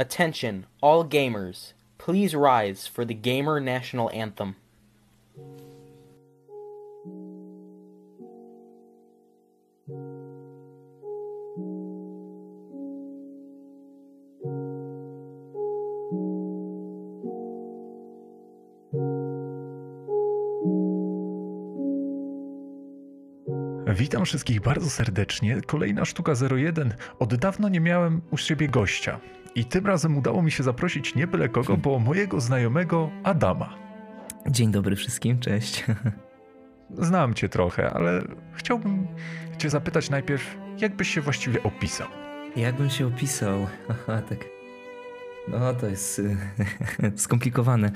Attention, all gamers. Please rise for the Gamer National Anthem. Witam wszystkich bardzo serdecznie. Kolejna sztuka 01. Od dawna nie miałem u siebie gościa. I tym razem udało mi się zaprosić nie byle kogo, bo mojego znajomego Adama. Dzień dobry wszystkim, cześć. Znam cię trochę, ale chciałbym cię zapytać najpierw, jak byś się właściwie opisał? Jakbym się opisał? Aha, tak. No, to jest skomplikowane.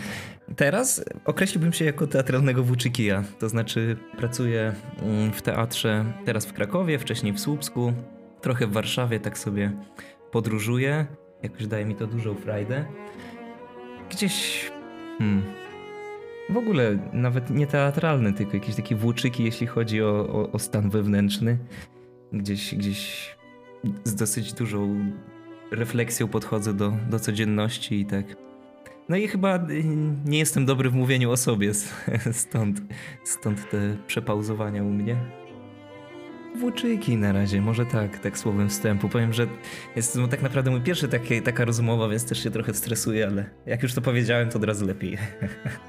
Teraz określiłbym się jako teatralnego włóczykija. To znaczy, pracuję mm, w teatrze teraz w Krakowie, wcześniej w Słupsku, trochę w Warszawie, tak sobie podróżuję. Jakoś daje mi to dużą frajdę. Gdzieś. Hmm, w ogóle nawet nie teatralny, tylko jakieś takie włóczyki, jeśli chodzi o, o, o stan wewnętrzny. Gdzieś, gdzieś z dosyć dużą refleksją podchodzę do, do codzienności i tak. No i chyba y, nie jestem dobry w mówieniu o sobie, stąd, stąd te przepauzowania u mnie. Włóczyki na razie, może tak, tak słowem wstępu. Powiem, że jest to tak naprawdę mój pierwszy taki, taka rozmowa, więc też się trochę stresuję, ale jak już to powiedziałem, to od razu lepiej.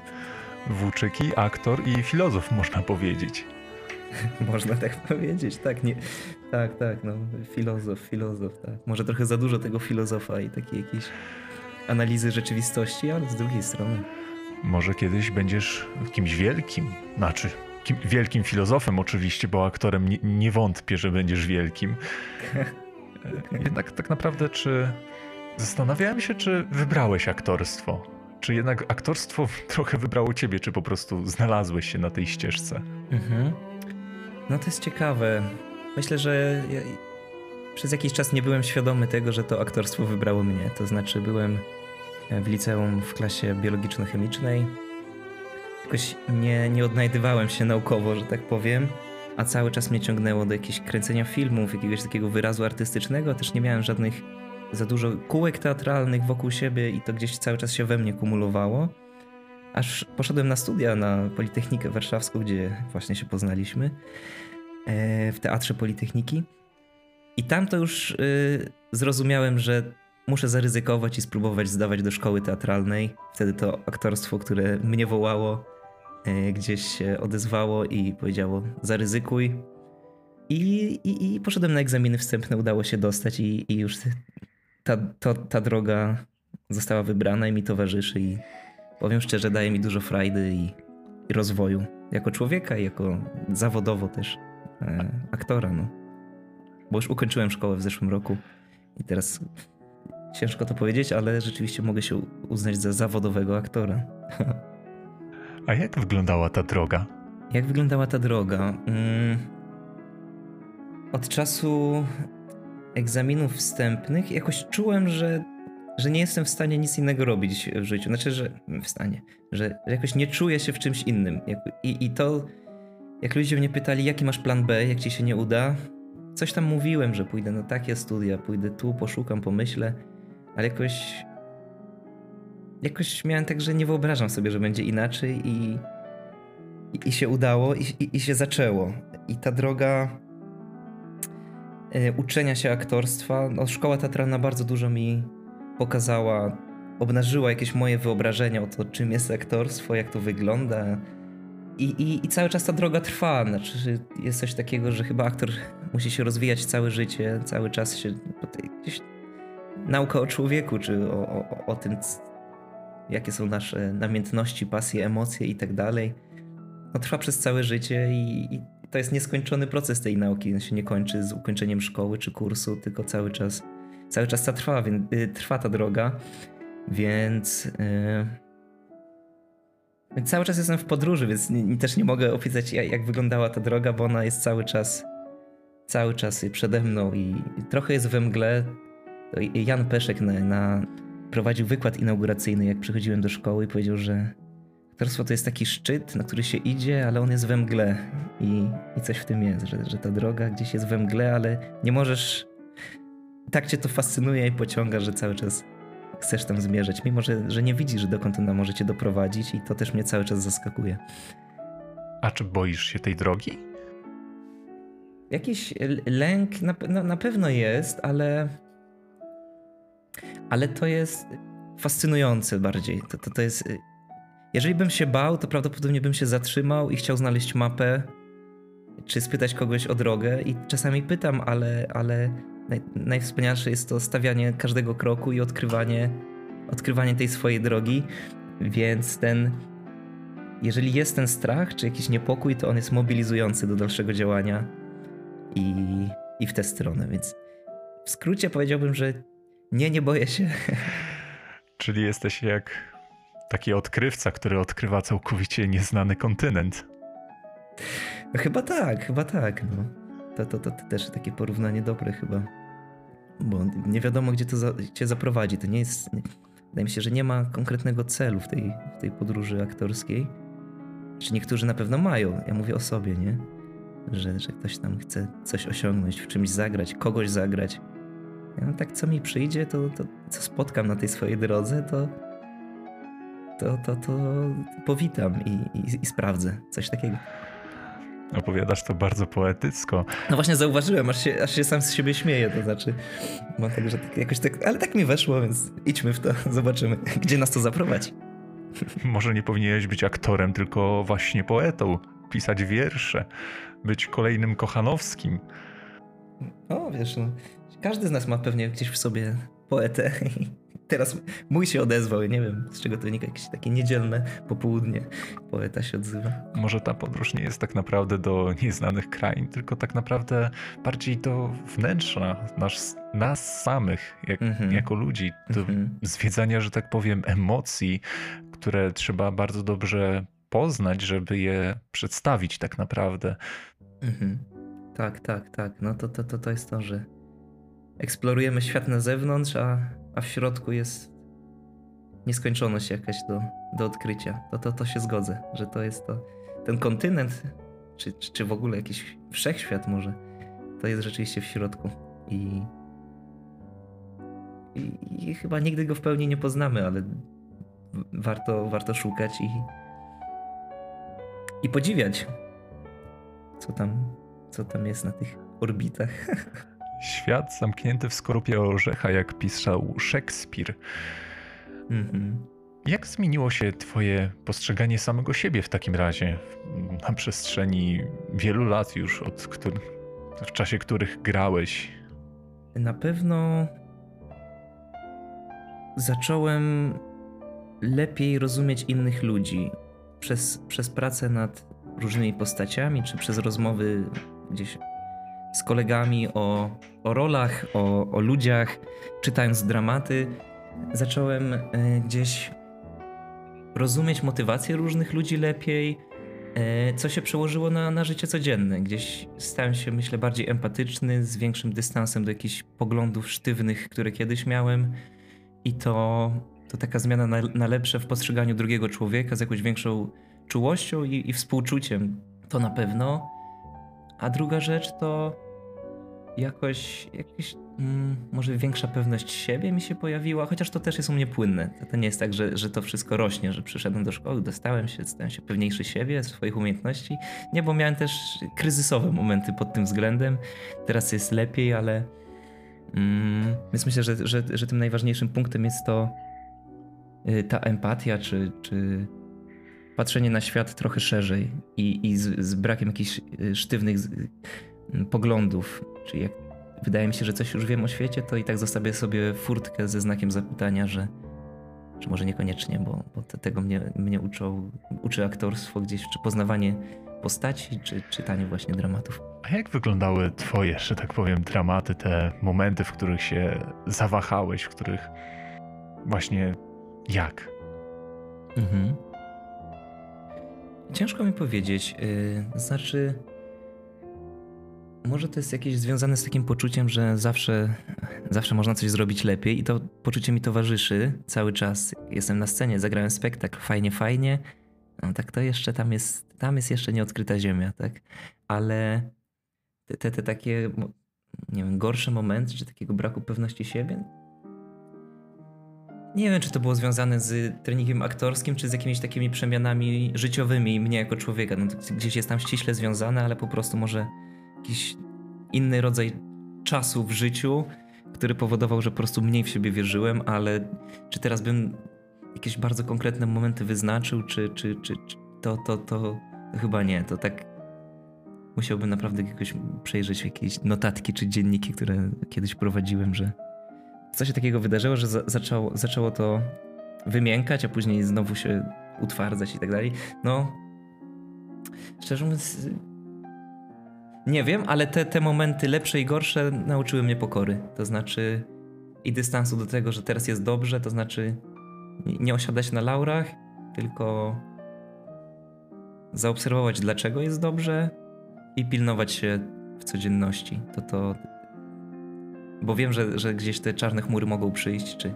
Włóczyki, aktor i filozof, można powiedzieć. Można tak powiedzieć, tak, nie, tak, tak, no, filozof, filozof, tak. Może trochę za dużo tego filozofa i takiej jakiejś analizy rzeczywistości, ale z drugiej strony. Może kiedyś będziesz kimś wielkim, znaczy kim, wielkim filozofem oczywiście, bo aktorem nie, nie wątpię, że będziesz wielkim. Jednak tak naprawdę, czy zastanawiałem się, czy wybrałeś aktorstwo? Czy jednak aktorstwo trochę wybrało ciebie, czy po prostu znalazłeś się na tej ścieżce? Mhm. No to jest ciekawe. Myślę, że ja przez jakiś czas nie byłem świadomy tego, że to aktorstwo wybrało mnie. To znaczy byłem w liceum w klasie biologiczno-chemicznej. Jakoś nie, nie odnajdywałem się naukowo, że tak powiem, a cały czas mnie ciągnęło do jakiegoś kręcenia filmów, jakiegoś takiego wyrazu artystycznego. Też nie miałem żadnych za dużo kółek teatralnych wokół siebie i to gdzieś cały czas się we mnie kumulowało. Aż poszedłem na studia na Politechnikę Warszawską, gdzie właśnie się poznaliśmy, e, w Teatrze Politechniki. I tam to już e, zrozumiałem, że muszę zaryzykować i spróbować zdawać do szkoły teatralnej. Wtedy to aktorstwo, które mnie wołało, gdzieś się odezwało i powiedziało: zaryzykuj. I, i, i poszedłem na egzaminy wstępne, udało się dostać, i, i już ta, to, ta droga została wybrana i mi towarzyszy. I powiem szczerze, daje mi dużo frajdy i, i rozwoju jako człowieka, i jako zawodowo też e, aktora. No. Bo już ukończyłem szkołę w zeszłym roku i teraz ciężko to powiedzieć, ale rzeczywiście mogę się uznać za zawodowego aktora. A jak wyglądała ta droga? Jak wyglądała ta droga? Mm, od czasu egzaminów wstępnych jakoś czułem, że że nie jestem w stanie nic innego robić w życiu. Znaczy, że w stanie, że jakoś nie czuję się w czymś innym. I, i to, jak ludzie mnie pytali, jaki masz plan B, jak ci się nie uda, coś tam mówiłem, że pójdę na takie studia, pójdę tu, poszukam, pomyślę, ale jakoś. Jakoś miałem tak, że nie wyobrażam sobie, że będzie inaczej i. I, i się udało, i, i, i się zaczęło. I ta droga y, uczenia się aktorstwa, no, szkoła teatralna bardzo dużo mi pokazała, obnażyła jakieś moje wyobrażenia o to, czym jest aktorstwo, jak to wygląda. I, i, I cały czas ta droga trwa. Znaczy, jest coś takiego, że chyba aktor musi się rozwijać całe życie, cały czas się. Nauka o człowieku, czy o, o, o tym, jakie są nasze namiętności, pasje, emocje i tak dalej. No, trwa przez całe życie i, i to jest nieskończony proces tej nauki. On się nie kończy z ukończeniem szkoły czy kursu, tylko cały czas cały czas ta trwa, więc, y, trwa ta droga, więc, yy, cały czas jestem w podróży, więc nie, też nie mogę opisać jak, wyglądała ta droga, bo ona jest cały czas cały czas przede mną i, i trochę jest we mgle. Jan Peszek na, na, prowadził wykład inauguracyjny, jak przychodziłem do szkoły i powiedział, że aktorstwo to jest taki szczyt, na który się idzie, ale on jest we mgle i, i coś w tym jest, że, że ta droga gdzieś jest we mgle, ale nie możesz tak cię to fascynuje i pociąga, że cały czas chcesz tam zmierzać, mimo że, że nie widzisz, dokąd ona może cię doprowadzić i to też mnie cały czas zaskakuje. A czy boisz się tej drogi? Jakiś lęk na, na, na pewno jest, ale ale to jest fascynujące bardziej. To, to, to jest jeżeli bym się bał, to prawdopodobnie bym się zatrzymał i chciał znaleźć mapę, czy spytać kogoś o drogę. I czasami pytam, ale, ale naj, najwspanialsze jest to stawianie każdego kroku i odkrywanie, odkrywanie tej swojej drogi. Więc ten, jeżeli jest ten strach, czy jakiś niepokój, to on jest mobilizujący do dalszego działania i, i w tę stronę. Więc w skrócie powiedziałbym, że nie, nie boję się. Czyli jesteś jak Taki odkrywca, który odkrywa całkowicie nieznany kontynent. No chyba tak, chyba tak. No. To, to, to, to też takie porównanie dobre chyba. Bo nie wiadomo, gdzie to za, cię zaprowadzi. To nie jest. Wydaje mi się, że nie ma konkretnego celu w tej, w tej podróży aktorskiej. Czy niektórzy na pewno mają. Ja mówię o sobie, nie? Że, że ktoś tam chce coś osiągnąć, w czymś zagrać, kogoś zagrać. Ja, tak, co mi przyjdzie, to, to co spotkam na tej swojej drodze, to, to, to, to powitam i, i, i sprawdzę coś takiego. Opowiadasz to bardzo poetycko. No właśnie zauważyłem, aż się, aż się sam z siebie śmieję, to znaczy mam tak, że tak, jakoś tak, ale tak mi weszło, więc idźmy w to, zobaczymy, gdzie nas to zaprowadzi. Może nie powinieneś być aktorem, tylko właśnie poetą, pisać wiersze, być kolejnym Kochanowskim. O, wiesz, no, każdy z nas ma pewnie gdzieś w sobie poetę Teraz mój się odezwał i nie wiem, z czego to wynika, jakieś takie niedzielne popołudnie poeta się odzywa. Może ta podróż nie jest tak naprawdę do nieznanych krain, tylko tak naprawdę bardziej do wnętrza nas, nas samych, jak, mm-hmm. jako ludzi, do mm-hmm. zwiedzania, że tak powiem, emocji, które trzeba bardzo dobrze poznać, żeby je przedstawić tak naprawdę. Mm-hmm. Tak, tak, tak. No to, to, to, to jest to, że eksplorujemy świat na zewnątrz, a a w środku jest nieskończoność jakaś do, do odkrycia. To, to, to się zgodzę, że to jest to, ten kontynent, czy, czy, czy w ogóle jakiś wszechświat może, to jest rzeczywiście w środku. I, i, i chyba nigdy go w pełni nie poznamy, ale warto, warto szukać i, i podziwiać, co tam, co tam jest na tych orbitach. Świat zamknięty w skorupie orzecha, jak pisał Szekspir. Mhm. Jak zmieniło się Twoje postrzeganie samego siebie w takim razie na przestrzeni wielu lat już, od których, w czasie których grałeś? Na pewno zacząłem lepiej rozumieć innych ludzi przez, przez pracę nad różnymi postaciami, czy przez rozmowy gdzieś z kolegami o, o rolach, o, o ludziach, czytając dramaty, zacząłem e, gdzieś rozumieć motywację różnych ludzi lepiej, e, co się przełożyło na, na życie codzienne. Gdzieś stałem się, myślę, bardziej empatyczny, z większym dystansem do jakichś poglądów sztywnych, które kiedyś miałem. I to, to taka zmiana na, na lepsze w postrzeganiu drugiego człowieka z jakąś większą czułością i, i współczuciem. To na pewno. A druga rzecz to jakoś, jakoś mm, może większa pewność siebie mi się pojawiła, chociaż to też jest u mnie płynne. To, to nie jest tak, że, że to wszystko rośnie, że przyszedłem do szkoły, dostałem się, stałem się pewniejszy siebie, swoich umiejętności. Nie, bo miałem też kryzysowe momenty pod tym względem. Teraz jest lepiej, ale mm, więc myślę, że, że, że tym najważniejszym punktem jest to y, ta empatia, czy, czy patrzenie na świat trochę szerzej i, i z, z brakiem jakichś y, sztywnych poglądów. Czyli jak wydaje mi się, że coś już wiem o świecie, to i tak zostawię sobie furtkę ze znakiem zapytania, że, że może niekoniecznie, bo, bo tego mnie, mnie uczą, uczy aktorstwo gdzieś, czy poznawanie postaci, czy czytanie właśnie dramatów. A jak wyglądały twoje, że tak powiem, dramaty, te momenty, w których się zawahałeś, w których właśnie jak? Mhm. Ciężko mi powiedzieć. Yy, znaczy, może to jest jakieś związane z takim poczuciem, że zawsze, zawsze można coś zrobić lepiej i to poczucie mi towarzyszy cały czas. Jestem na scenie, zagrałem spektakl, fajnie, fajnie. No tak to jeszcze tam jest, tam jest jeszcze nieodkryta ziemia, tak? Ale te, te, te takie, nie wiem, gorsze momenty, czy takiego braku pewności siebie, nie wiem, czy to było związane z treningiem aktorskim, czy z jakimiś takimi przemianami życiowymi mnie jako człowieka. No, gdzieś jest tam ściśle związane, ale po prostu może jakiś inny rodzaj czasu w życiu, który powodował, że po prostu mniej w siebie wierzyłem, ale czy teraz bym jakieś bardzo konkretne momenty wyznaczył, czy, czy, czy, czy to, to, to chyba nie. To tak musiałbym naprawdę jakoś przejrzeć jakieś notatki czy dzienniki, które kiedyś prowadziłem, że coś się takiego wydarzyło, że za, zaczęło, zaczęło to wymiękać, a później znowu się utwardzać i tak dalej. No, szczerze mówiąc, nie wiem, ale te, te momenty lepsze i gorsze nauczyły mnie pokory. To znaczy i dystansu do tego, że teraz jest dobrze, to znaczy nie osiadać na laurach, tylko zaobserwować, dlaczego jest dobrze i pilnować się w codzienności. To to. Bo wiem, że, że gdzieś te czarne chmury mogą przyjść, czy.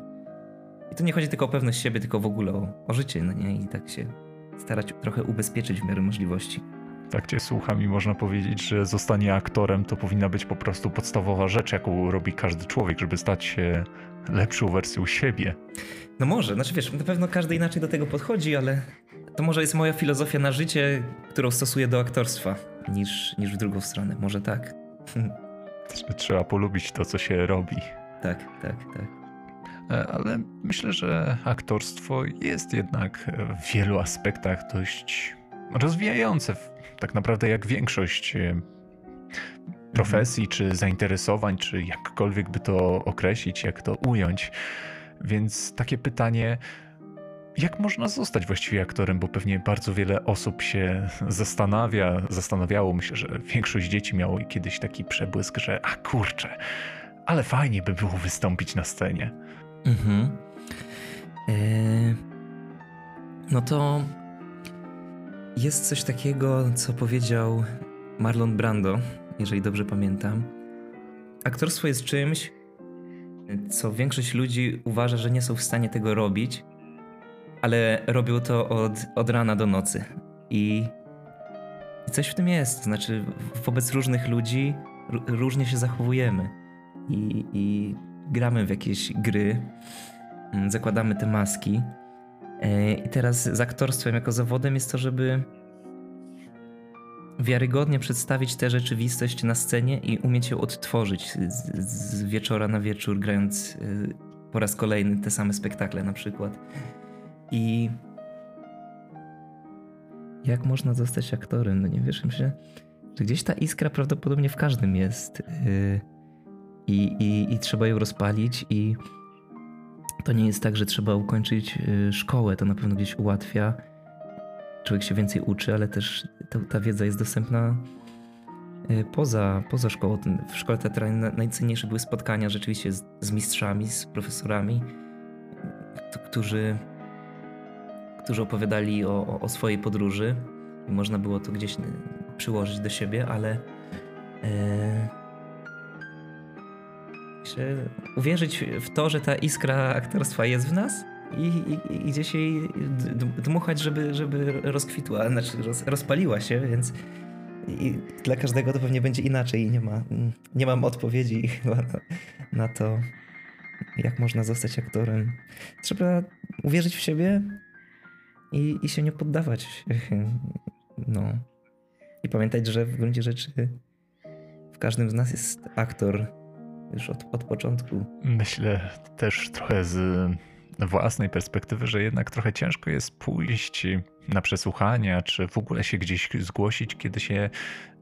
I tu nie chodzi tylko o pewność siebie, tylko w ogóle o, o życie, no nie? I tak się starać trochę ubezpieczyć w miarę możliwości. Tak cię słucham i można powiedzieć, że zostanie aktorem to powinna być po prostu podstawowa rzecz, jaką robi każdy człowiek, żeby stać się lepszą wersją siebie. No może, znaczy wiesz, na pewno każdy inaczej do tego podchodzi, ale to może jest moja filozofia na życie, którą stosuję do aktorstwa, niż, niż w drugą stronę. Może tak. Trzeba polubić to, co się robi. Tak, tak, tak. E, ale myślę, że aktorstwo jest jednak w wielu aspektach dość rozwijające. Tak naprawdę jak większość e, profesji, czy zainteresowań, czy jakkolwiek by to określić, jak to ująć. Więc takie pytanie, jak można zostać właściwie aktorem, bo pewnie bardzo wiele osób się zastanawia, zastanawiało, myślę, że większość dzieci miało kiedyś taki przebłysk, że a kurczę, ale fajnie by było wystąpić na scenie. Mhm. Eee, no to jest coś takiego, co powiedział Marlon Brando, jeżeli dobrze pamiętam. Aktorstwo jest czymś, co większość ludzi uważa, że nie są w stanie tego robić, ale robią to od, od rana do nocy. I, I coś w tym jest. Znaczy, wobec różnych ludzi różnie się zachowujemy. I, I gramy w jakieś gry, zakładamy te maski. E, I teraz z aktorstwem jako zawodem jest to, żeby wiarygodnie przedstawić tę rzeczywistość na scenie i umieć ją odtworzyć z, z wieczora na wieczór, grając y, po raz kolejny te same spektakle na przykład. I jak można zostać aktorem? No nie wiesz, myślę, że gdzieś ta iskra prawdopodobnie w każdym jest yy, i, i, i trzeba ją rozpalić i to nie jest tak, że trzeba ukończyć y, szkołę, to na pewno gdzieś ułatwia człowiek się więcej uczy, ale też ta, wiedza jest dostępna e, poza, poza szkołą. W szkole teatralnej najcenniejsze były spotkania rzeczywiście z, z mistrzami, z profesorami, którzy, którzy opowiadali o, o, swojej podróży i można było to gdzieś przyłożyć do siebie, ale uwierzyć w to, że ta iskra aktorstwa jest w nas i, i, i gdzieś jej dmuchać, żeby, żeby rozkwitła, znaczy roz, rozpaliła się, więc i dla każdego to pewnie będzie inaczej i nie ma, nie mam odpowiedzi chyba na, na to, jak można zostać aktorem. Trzeba uwierzyć w siebie i, i się nie poddawać. No. I pamiętać, że w gruncie rzeczy w każdym z nas jest aktor już od, od początku. Myślę też trochę z własnej perspektywy, że jednak trochę ciężko jest pójść na przesłuchania, czy w ogóle się gdzieś zgłosić, kiedy się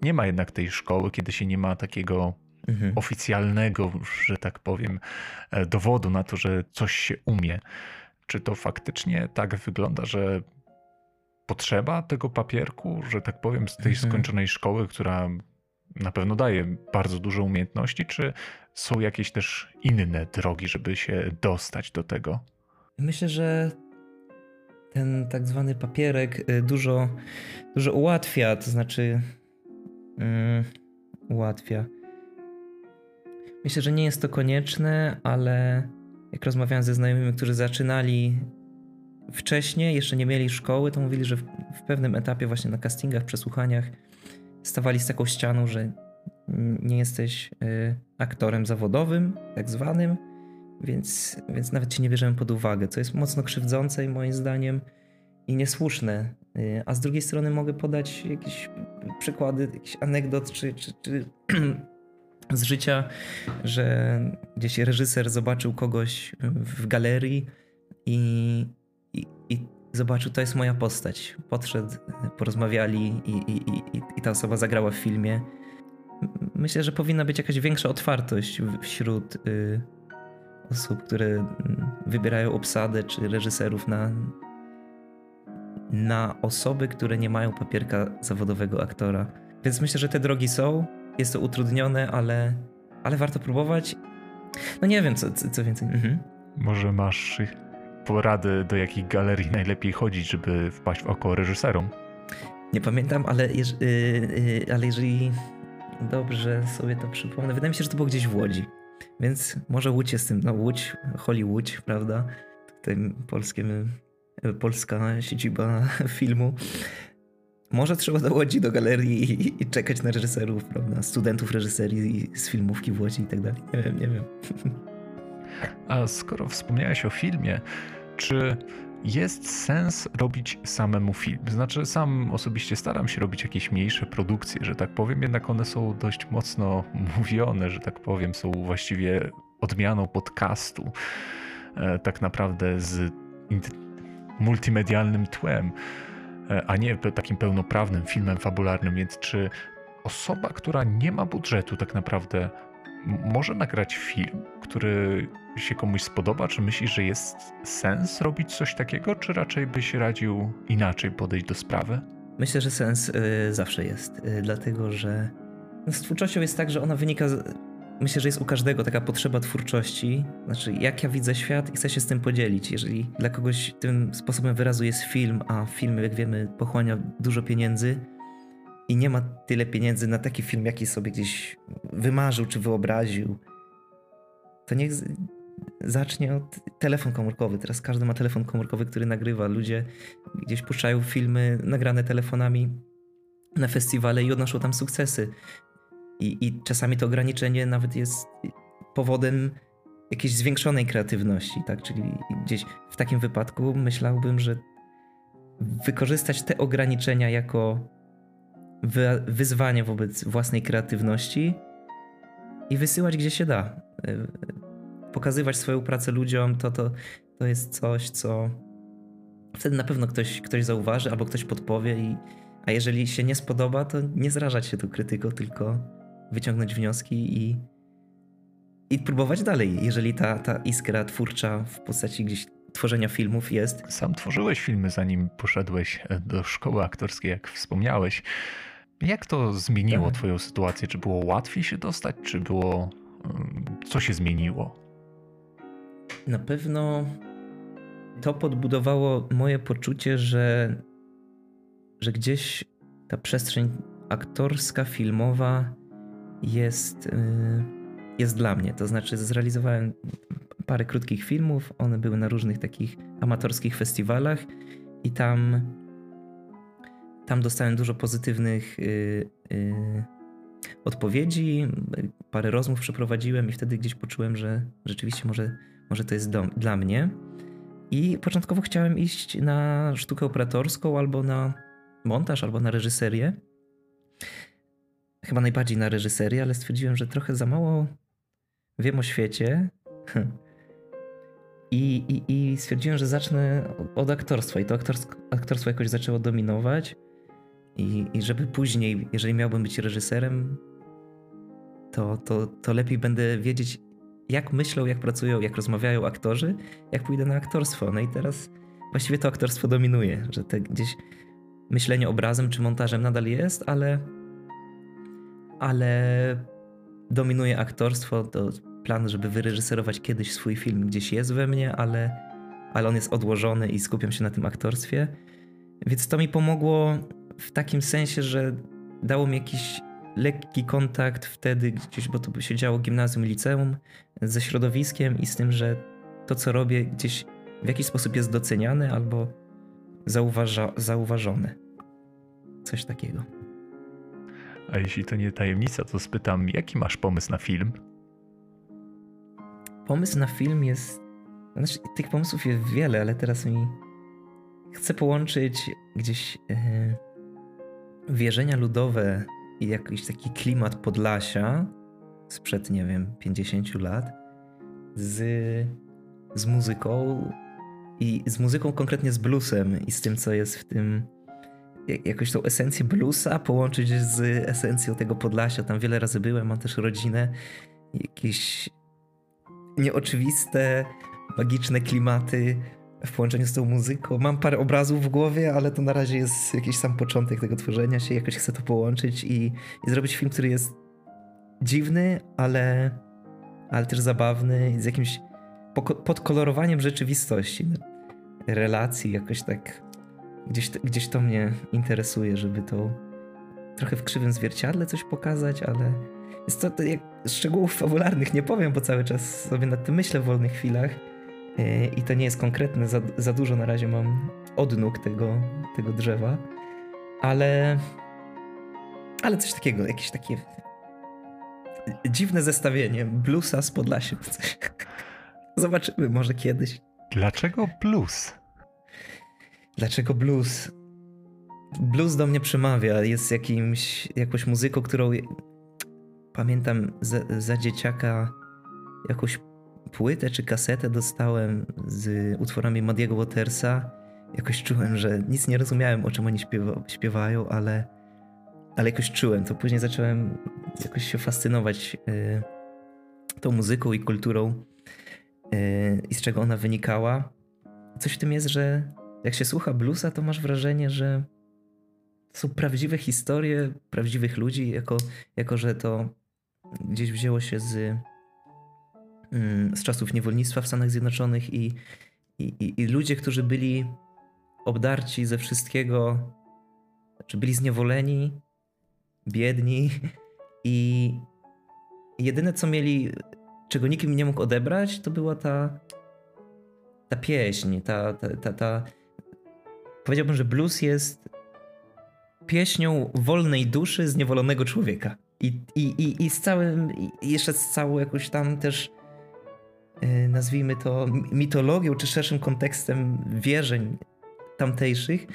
nie ma jednak tej szkoły, kiedy się nie ma takiego mhm. oficjalnego, że tak powiem, e, dowodu na to, że coś się umie. Czy to faktycznie tak wygląda, że potrzeba tego papierku, że tak powiem, z tej mhm. skończonej szkoły, która na pewno daje bardzo dużo umiejętności, czy są jakieś też inne drogi, żeby się dostać do tego? Myślę, że ten tak zwany papierek y, dużo, dużo ułatwia, to znaczy um, ułatwia. Myślę, że nie jest to konieczne, ale jak rozmawiałem ze znajomymi, którzy zaczynali wcześniej, jeszcze nie mieli szkoły, to mówili, że w, w pewnym etapie właśnie na castingach, przesłuchaniach stawali z taką ścianą, że nie jesteś y, aktorem zawodowym, tak zwanym, więc, więc nawet ci nie bierzemy pod uwagę, co jest mocno krzywdzące i moim zdaniem i niesłuszne. Y, a z drugiej strony mogę podać jakieś przykłady, jakiś anegdot czy, czy, czy z życia, że gdzieś reżyser zobaczył kogoś w galerii i zobaczył, to jest moja postać. Podszedł, porozmawiali i, i, i, i ta osoba zagrała w filmie. Myślę, że powinna być jakaś większa otwartość wśród y, osób, które wybierają obsadę czy reżyserów na, na osoby, które nie mają papierka zawodowego aktora. Więc myślę, że te drogi są. Jest to utrudnione, ale, ale warto próbować. No nie wiem, co, co więcej. Mhm. Może masz porady, do jakich galerii najlepiej chodzić, żeby wpaść w oko reżyserom? Nie pamiętam, ale, jeż, yy, yy, ale jeżeli dobrze sobie to przypomnę, wydaje mi się, że to było gdzieś w Łodzi. Więc może Łódź jest tym, no Łódź, Hollywood, prawda? Tutaj polskie, polska siedziba filmu. Może trzeba do Łodzi, do galerii i, i, czekać na reżyserów, prawda? Studentów reżyserii z filmówki w Łodzi i tak dalej. Nie wiem, nie wiem. A skoro wspomniałeś o filmie, czy jest sens robić samemu film? Znaczy, sam osobiście staram się robić jakieś mniejsze produkcje, że tak powiem, jednak one są dość mocno mówione, że tak powiem, są właściwie odmianą podcastu, e, tak naprawdę z multimedialnym tłem, e, a nie takim pełnoprawnym filmem fabularnym. Więc czy osoba, która nie ma budżetu, tak naprawdę może nagrać film, który się komuś spodoba? Czy myślisz, że jest sens robić coś takiego, czy raczej byś radził inaczej podejść do sprawy? Myślę, że sens y, zawsze jest, y, dlatego że no, z twórczością jest tak, że ona wynika. Z, myślę, że jest u każdego taka potrzeba twórczości. Znaczy, jak ja widzę świat i chcę się z tym podzielić. Jeżeli dla kogoś tym sposobem wyrazu jest film, a film, jak wiemy, pochłania dużo pieniędzy, i nie ma tyle pieniędzy na taki film, jaki sobie gdzieś wymarzył czy wyobraził, to niech zacznie od telefon komórkowy. Teraz każdy ma telefon komórkowy, który nagrywa. Ludzie gdzieś puszczają filmy nagrane telefonami na festiwale i odnoszą tam sukcesy. I, I czasami to ograniczenie nawet jest powodem jakiejś zwiększonej kreatywności, tak? Czyli gdzieś w takim wypadku myślałbym, że wykorzystać te ograniczenia jako wyzwanie wobec własnej kreatywności i wysyłać gdzie się da. E, pokazywać swoją pracę ludziom to, to, to jest coś, co wtedy na pewno ktoś, ktoś zauważy albo ktoś podpowie i a jeżeli się nie spodoba, to nie zrażać się tą krytyką, tylko wyciągnąć wnioski i, i próbować dalej, jeżeli ta, ta iskra twórcza w postaci gdzieś tworzenia filmów jest. Sam tworzyłeś filmy, zanim poszedłeś do szkoły aktorskiej, jak wspomniałeś. Jak to zmieniło tak. Twoją sytuację? Czy było łatwiej się dostać, czy było. Co się zmieniło? Na pewno to podbudowało moje poczucie, że, że gdzieś ta przestrzeń aktorska, filmowa jest, y, jest dla mnie. To znaczy, zrealizowałem parę krótkich filmów, one były na różnych takich amatorskich festiwalach i tam tam dostałem dużo pozytywnych yy, yy, odpowiedzi, parę rozmów przeprowadziłem i wtedy gdzieś poczułem, że rzeczywiście może, może to jest dla mnie. I początkowo chciałem iść na sztukę operatorską albo na montaż, albo na reżyserię. Chyba najbardziej na reżyserię, ale stwierdziłem, że trochę za mało wiem o świecie. I, i, I stwierdziłem, że zacznę od aktorstwa. I to aktorstwo, jakoś zaczęło dominować. I, I żeby później, jeżeli miałbym być reżyserem, to, to, to lepiej będę wiedzieć, jak myślą, jak pracują, jak rozmawiają aktorzy, jak pójdę na aktorstwo. No i teraz właściwie to aktorstwo dominuje, że te gdzieś myślenie obrazem czy montażem nadal jest, ale, ale dominuje aktorstwo. To plan, żeby wyreżyserować kiedyś swój film gdzieś jest we mnie, ale, ale on jest odłożony i skupiam się na tym aktorstwie. Więc to mi pomogło w takim sensie, że dało mi jakiś lekki kontakt wtedy gdzieś, bo to się działo gimnazjum, liceum, ze środowiskiem i z tym, że to, co robię, gdzieś w jakiś sposób jest doceniane albo zauważa, zauważone. Coś takiego. A jeśli to nie tajemnica, to spytam, jaki masz pomysł na film? Pomysł na film jest. Znaczy, tych pomysłów jest wiele, ale teraz mi. Chcę połączyć gdzieś e, wierzenia ludowe i jakiś taki klimat Podlasia sprzed, nie wiem, 50 lat z, z muzyką i z muzyką konkretnie z bluesem i z tym, co jest w tym jakoś tą esencję bluesa połączyć z esencją tego Podlasia. Tam wiele razy byłem, mam też rodzinę. Jakieś nieoczywiste, magiczne klimaty w połączeniu z tą muzyką. Mam parę obrazów w głowie, ale to na razie jest jakiś sam początek tego tworzenia się. Jakoś chcę to połączyć i, i zrobić film, który jest dziwny, ale, ale też zabawny, z jakimś podkolorowaniem rzeczywistości, relacji, jakoś tak gdzieś, gdzieś to mnie interesuje, żeby to trochę w krzywym zwierciadle coś pokazać, ale jest to, to jak szczegółów fabularnych nie powiem, bo cały czas sobie nad tym myślę w wolnych chwilach e, i to nie jest konkretne, za, za dużo na razie mam odnóg tego, tego drzewa, ale ale coś takiego, jakieś takie dziwne zestawienie bluesa z Podlasiem. Zobaczymy może kiedyś. Dlaczego blues? Dlaczego blues? Blues do mnie przemawia. Jest jakimś, jakąś muzyką, którą pamiętam za, za dzieciaka jakąś płytę czy kasetę dostałem z utworami Madiego Watersa. Jakoś czułem, że nic nie rozumiałem, o czym oni śpiewa, śpiewają, ale, ale jakoś czułem to. Później zacząłem jakoś się fascynować y, tą muzyką i kulturą y, i z czego ona wynikała. Coś w tym jest, że jak się słucha bluesa, to masz wrażenie, że to są prawdziwe historie prawdziwych ludzi, jako, jako że to gdzieś wzięło się z, mm, z czasów niewolnictwa w Stanach Zjednoczonych i, i, i ludzie, którzy byli obdarci ze wszystkiego, znaczy byli zniewoleni, biedni i jedyne co mieli, czego nikt im nie mógł odebrać, to była ta ta pieśń, ta, ta, ta, ta powiedziałbym, że blues jest pieśnią wolnej duszy zniewolonego człowieka. I, i, i, i z całym, jeszcze z całą jakąś tam też yy, nazwijmy to mitologią, czy szerszym kontekstem wierzeń tamtejszych,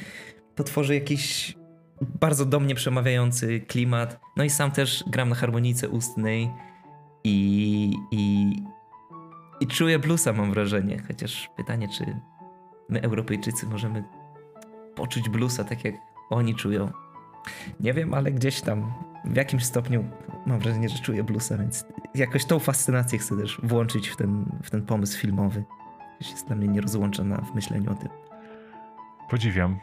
to tworzy jakiś bardzo do mnie przemawiający klimat. No i sam też gram na harmonice ustnej i, i, i czuję bluesa, mam wrażenie. Chociaż pytanie, czy my, Europejczycy, możemy poczuć bluesa tak jak oni czują. Nie wiem, ale gdzieś tam w jakimś stopniu mam wrażenie, że czuję bluesa, więc jakoś tą fascynację chcę też włączyć w ten, w ten pomysł filmowy. Jest dla mnie nierozłączona w myśleniu o tym. Podziwiam.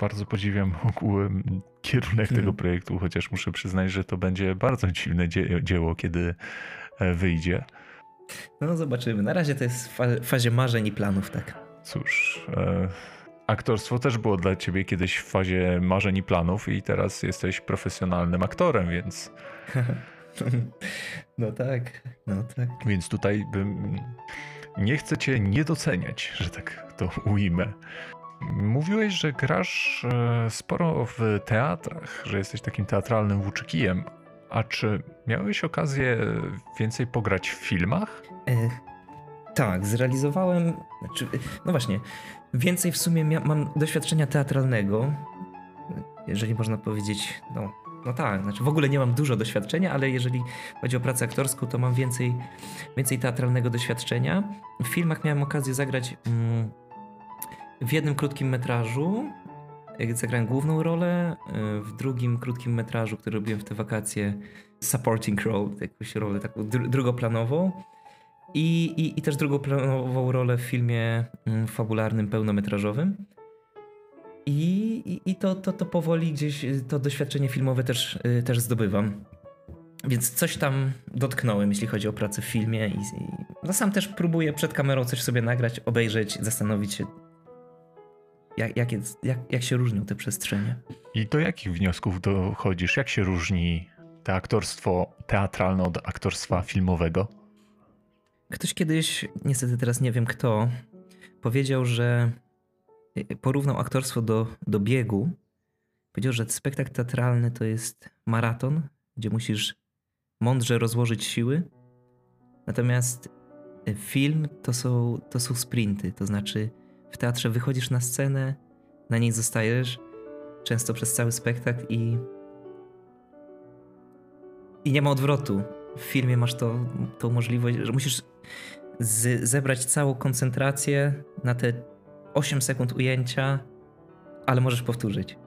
Bardzo podziwiam ogółem kierunek hmm. tego projektu, chociaż muszę przyznać, że to będzie bardzo dziwne dzie dzieło, kiedy e, wyjdzie. No zobaczymy. Na razie to jest w fazie marzeń i planów, tak. Cóż, e aktorstwo też było dla ciebie kiedyś w fazie marzeń i planów i teraz jesteś profesjonalnym aktorem, więc... No tak, no tak. Więc tutaj bym... Nie chcę cię nie doceniać, że tak to ujmę. Mówiłeś, że grasz e, sporo w teatrach, że jesteś takim teatralnym włóczykijem. A czy miałeś okazję więcej pograć w filmach? E, tak, zrealizowałem. Znaczy, no właśnie, więcej w sumie mam doświadczenia teatralnego, jeżeli można powiedzieć, no, no tak, znaczy w ogóle nie mam dużo doświadczenia, ale jeżeli chodzi o pracę aktorską, to mam więcej, więcej teatralnego doświadczenia. W filmach miałem okazję zagrać mm, w jednym krótkim metrażu. Zagrałem główną rolę, y, w drugim krótkim metrażu, który robiłem w te wakacje, supporting role, jakąś rolę taką dru- drugoplanową. I, i, i też drugoplanową rolę w filmie mm, fabularnym, pełnometrażowym. I, i, i to, to, to powoli gdzieś y, to doświadczenie filmowe też, y, też zdobywam. Więc coś tam dotknąłem, jeśli chodzi o pracę w filmie. I, i no sam też próbuję przed kamerą coś sobie nagrać, obejrzeć, zastanowić się, jak, jak, jest, jak, jak się różnią te przestrzenie. I do jakich wniosków dochodzisz? Jak się różni to aktorstwo teatralne od aktorstwa filmowego? Ktoś kiedyś, niestety teraz nie wiem kto, powiedział, że y, porównał aktorstwo do, do biegu. Powiedział, że spektakl teatralny to jest maraton, gdzie musisz mądrze rozłożyć siły. Natomiast film to są, to są sprinty, to znaczy w teatrze wychodzisz na scenę, na niej zostajesz często przez cały spektakl i i nie ma odwrotu. W filmie masz to, tą możliwość, że musisz z, zebrać całą koncentrację na te 8 sekund ujęcia, ale możesz powtórzyć.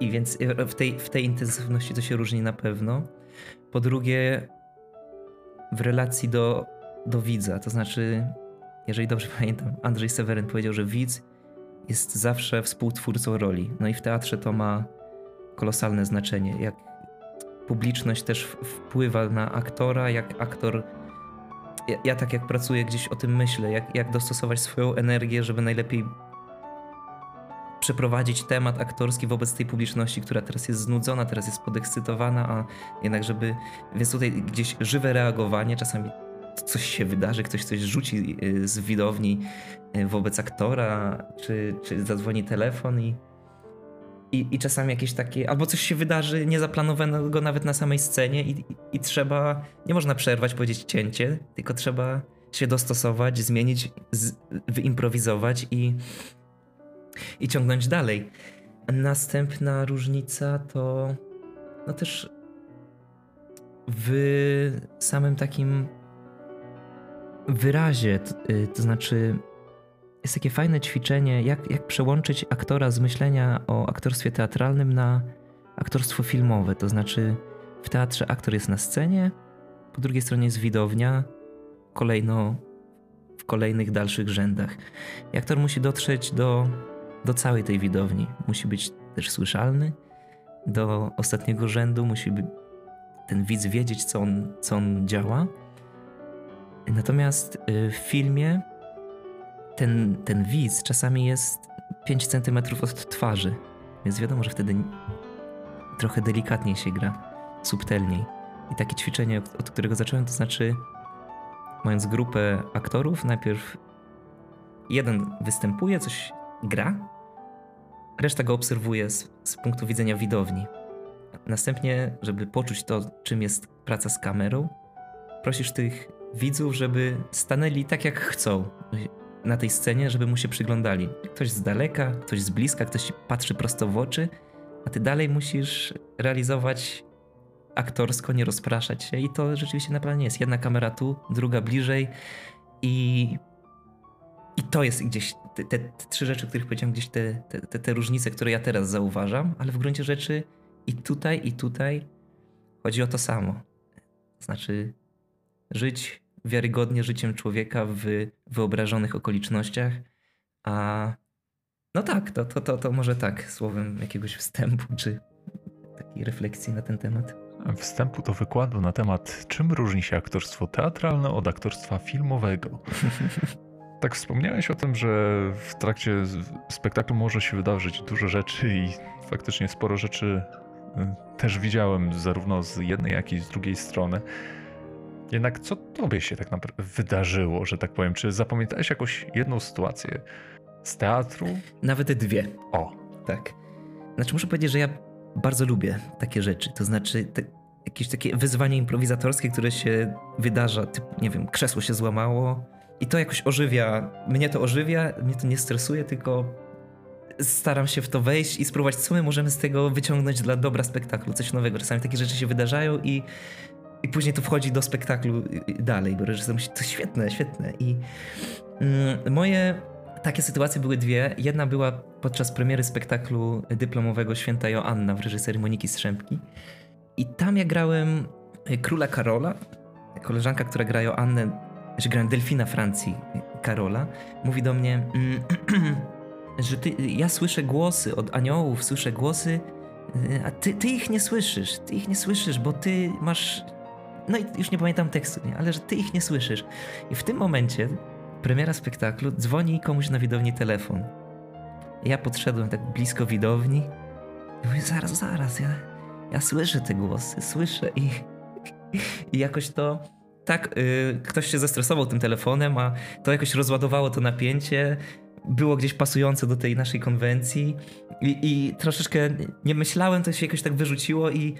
I więc w tej, w tej intensywności to się różni na pewno. Po drugie, w relacji do, do widza, to znaczy, jeżeli dobrze pamiętam, Andrzej Seweryn powiedział, że widz jest zawsze współtwórcą roli. No i w teatrze to ma kolosalne znaczenie. Jak publiczność też wpływa na aktora, jak aktor. Ja, ja, tak jak pracuję, gdzieś o tym myślę, jak, jak dostosować swoją energię, żeby najlepiej przeprowadzić temat aktorski wobec tej publiczności, która teraz jest znudzona, teraz jest podekscytowana, a jednak żeby. Więc tutaj gdzieś żywe reagowanie, czasami coś się wydarzy, ktoś coś rzuci y, z widowni y, wobec aktora, czy, czy zadzwoni telefon i i, I czasami jakieś takie, albo coś się wydarzy niezaplanowanego nawet na samej scenie i, i, trzeba, nie można przerwać, powiedzieć cięcie, tylko trzeba się dostosować, zmienić, z, wyimprowizować i, i ciągnąć dalej. Następna różnica to no też w samym takim wyrazie, to, y, to znaczy jest takie fajne ćwiczenie, jak, jak przełączyć aktora z myślenia o aktorstwie teatralnym na aktorstwo filmowe. To znaczy, w teatrze aktor jest na scenie, po drugiej stronie jest widownia, kolejno w kolejnych dalszych rzędach. I aktor musi dotrzeć do, do całej tej widowni. Musi być też słyszalny. Do ostatniego rzędu musi ten widz wiedzieć, co on, co on działa. Natomiast y, w filmie ten, ten widz czasami jest 5 cm od twarzy, więc wiadomo, że wtedy trochę delikatniej się gra, subtelniej. I takie ćwiczenie, od którego zacząłem, to znaczy, mając grupę aktorów, najpierw jeden występuje, coś gra, reszta go obserwuje z, z punktu widzenia widowni. Następnie, żeby poczuć to, czym jest praca z kamerą, prosisz tych widzów, żeby stanęli tak, jak chcą na tej scenie, żeby mu się przyglądali. Ktoś z daleka, ktoś z bliska, ktoś patrzy prosto w oczy, a ty dalej musisz realizować aktorsko, nie rozpraszać się i to rzeczywiście na planie jest. Jedna kamera tu, druga bliżej i, i to jest gdzieś te, te, te trzy rzeczy, których powiedziałem, gdzieś te, te, te różnice, które ja teraz zauważam, ale w gruncie rzeczy i tutaj, i tutaj chodzi o to samo. Znaczy żyć wiarygodnie życiem człowieka w wyobrażonych okolicznościach. A no tak, to, to, to, to może tak, słowem jakiegoś wstępu czy takiej refleksji na ten temat. Wstępu do wykładu na temat, czym różni się aktorstwo teatralne od aktorstwa filmowego. tak wspomniałeś o tym, że w trakcie spektaklu może się wydarzyć dużo rzeczy i faktycznie sporo rzeczy y, też widziałem zarówno z jednej, jak i z drugiej strony. Jednak co tobie się tak naprawdę wydarzyło, że tak powiem? Czy zapamiętałeś jakąś jedną sytuację z teatru? Nawet dwie. O. Tak. Znaczy muszę powiedzieć, że ja bardzo lubię takie rzeczy. To znaczy te, jakieś takie wyzwanie improwizatorskie, które się wydarza. Typ, nie wiem, krzesło się złamało i to jakoś ożywia. Mnie to ożywia, mnie to nie stresuje, tylko staram się w to wejść i spróbować, co my możemy z tego wyciągnąć dla dobra spektaklu, coś nowego. Czasami takie rzeczy się wydarzają i i później to wchodzi do spektaklu dalej, bo reżyser myśli, to świetne, świetne. I mm, moje takie sytuacje były dwie. Jedna była podczas premiery spektaklu dyplomowego Święta Joanna w reżyserii Moniki Strzępki. I tam ja grałem e, króla Karola, koleżanka, która gra Joannę, że grałem Delfina Francji Karola, mówi do mnie, mm, że ty, ja słyszę głosy od aniołów, słyszę głosy, e, a ty, ty ich nie słyszysz, ty ich nie słyszysz, bo ty masz no i już nie pamiętam tekstu, nie? ale że ty ich nie słyszysz. I w tym momencie, premiera spektaklu, dzwoni komuś na widowni telefon. Ja podszedłem tak blisko widowni i mówię, zaraz, zaraz, ja, ja słyszę te głosy, słyszę i, i jakoś to tak, yy, ktoś się zestresował tym telefonem, a to jakoś rozładowało to napięcie, było gdzieś pasujące do tej naszej konwencji i, i troszeczkę nie myślałem, to się jakoś tak wyrzuciło i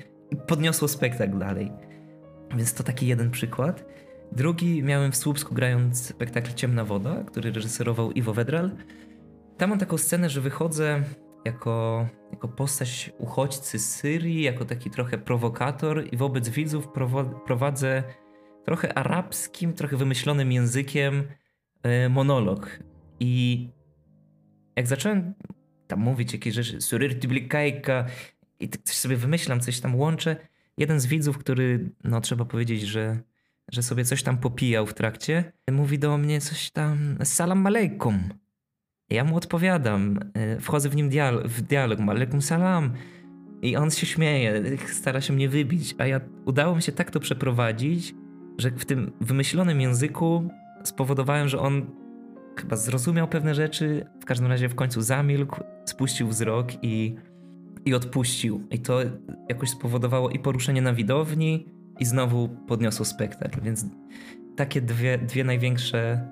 podniosło spektakl dalej. Więc to taki jeden przykład. Drugi miałem w Słupsku grając spektakl Ciemna Woda, który reżyserował Iwo Wedral. Tam mam taką scenę, że wychodzę jako, jako postać uchodźcy z Syrii, jako taki trochę prowokator i wobec widzów prowadzę trochę arabskim, trochę wymyślonym językiem e, monolog. I jak zacząłem tam mówić jakieś rzeczy, surir tiblikajka i tak coś sobie wymyślam, coś tam łączę, jeden z widzów, który, no trzeba powiedzieć, że, że sobie coś tam popijał w trakcie, mówi do mnie coś tam, salam alejkum. Ja mu odpowiadam, e, wchodzę w nim dialog, w dialog, alaikum salam. I on się śmieje, stara się mnie wybić, a ja udało mi się tak to przeprowadzić, że w tym wymyślonym języku spowodowałem, że on chyba zrozumiał pewne rzeczy, w każdym razie w końcu zamilkł, spuścił wzrok i, i odpuścił. I to jakoś spowodowało i poruszenie na widowni, i znowu podniosło spektakl. Więc takie dwie, dwie największe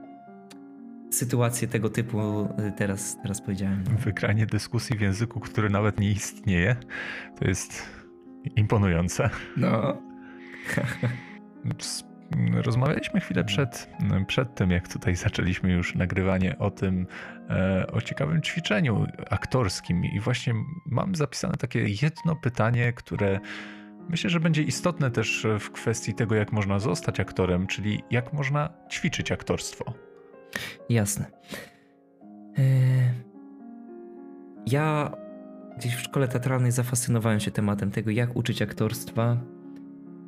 sytuacje tego typu y, teraz, teraz powiedziałem. Wygranie dyskusji w języku, który nawet nie istnieje, to jest imponujące. No. Rozmawialiśmy chwilę przed, przed tym, jak tutaj zaczęliśmy już nagrywanie o tym, e, o ciekawym ćwiczeniu aktorskim i właśnie mam zapisane takie jedno pytanie, które myślę, że będzie istotne też w kwestii tego, jak można zostać aktorem, czyli jak można ćwiczyć aktorstwo. Jasne. E, ja gdzieś w szkole teatralnej zafascynowałem się tematem tego, jak uczyć aktorstwa,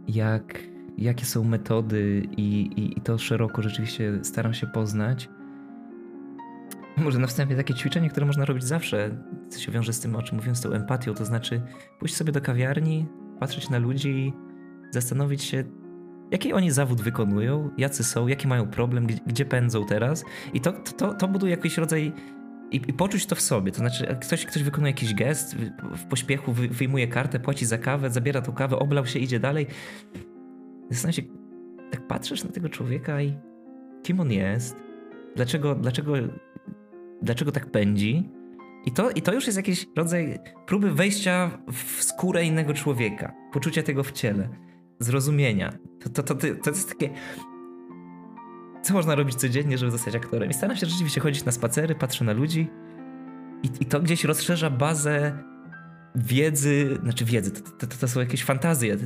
jak, jakie są metody i, i, i to szeroko rzeczywiście staram się poznać. Może na wstępie takie ćwiczenie, które można robić zawsze, co się wiąże z tym, o czym mówiłem, z tą empatią, to znaczy pójść sobie do kawiarni, patrzeć na ludzi zastanowić się, jaki oni zawód wykonują, jacy są, jaki mają problem, gdzie, gdzie pędzą teraz. I to, to, to buduje jakiś rodzaj i, i, poczuć to w sobie. To znaczy, ktoś, ktoś wykonuje jakiś gest, w pośpiechu wy, wyjmuje kartę, płaci za kawę, zabiera tą kawę, oblał się, idzie dalej. Zastanawiam się, tak patrzysz na tego człowieka i kim on jest, dlaczego, dlaczego, dlaczego tak pędzi. I to, I to już jest jakiś rodzaj próby wejścia w skórę innego człowieka, poczucia tego w ciele zrozumienia. To, to, to, to, jest takie. Co można robić codziennie, żeby zostać aktorem? I staram się rzeczywiście chodzić na spacery, patrzę na ludzi i, i to gdzieś rozszerza bazę wiedzy, znaczy wiedzy, to, to, to są jakieś fantazje.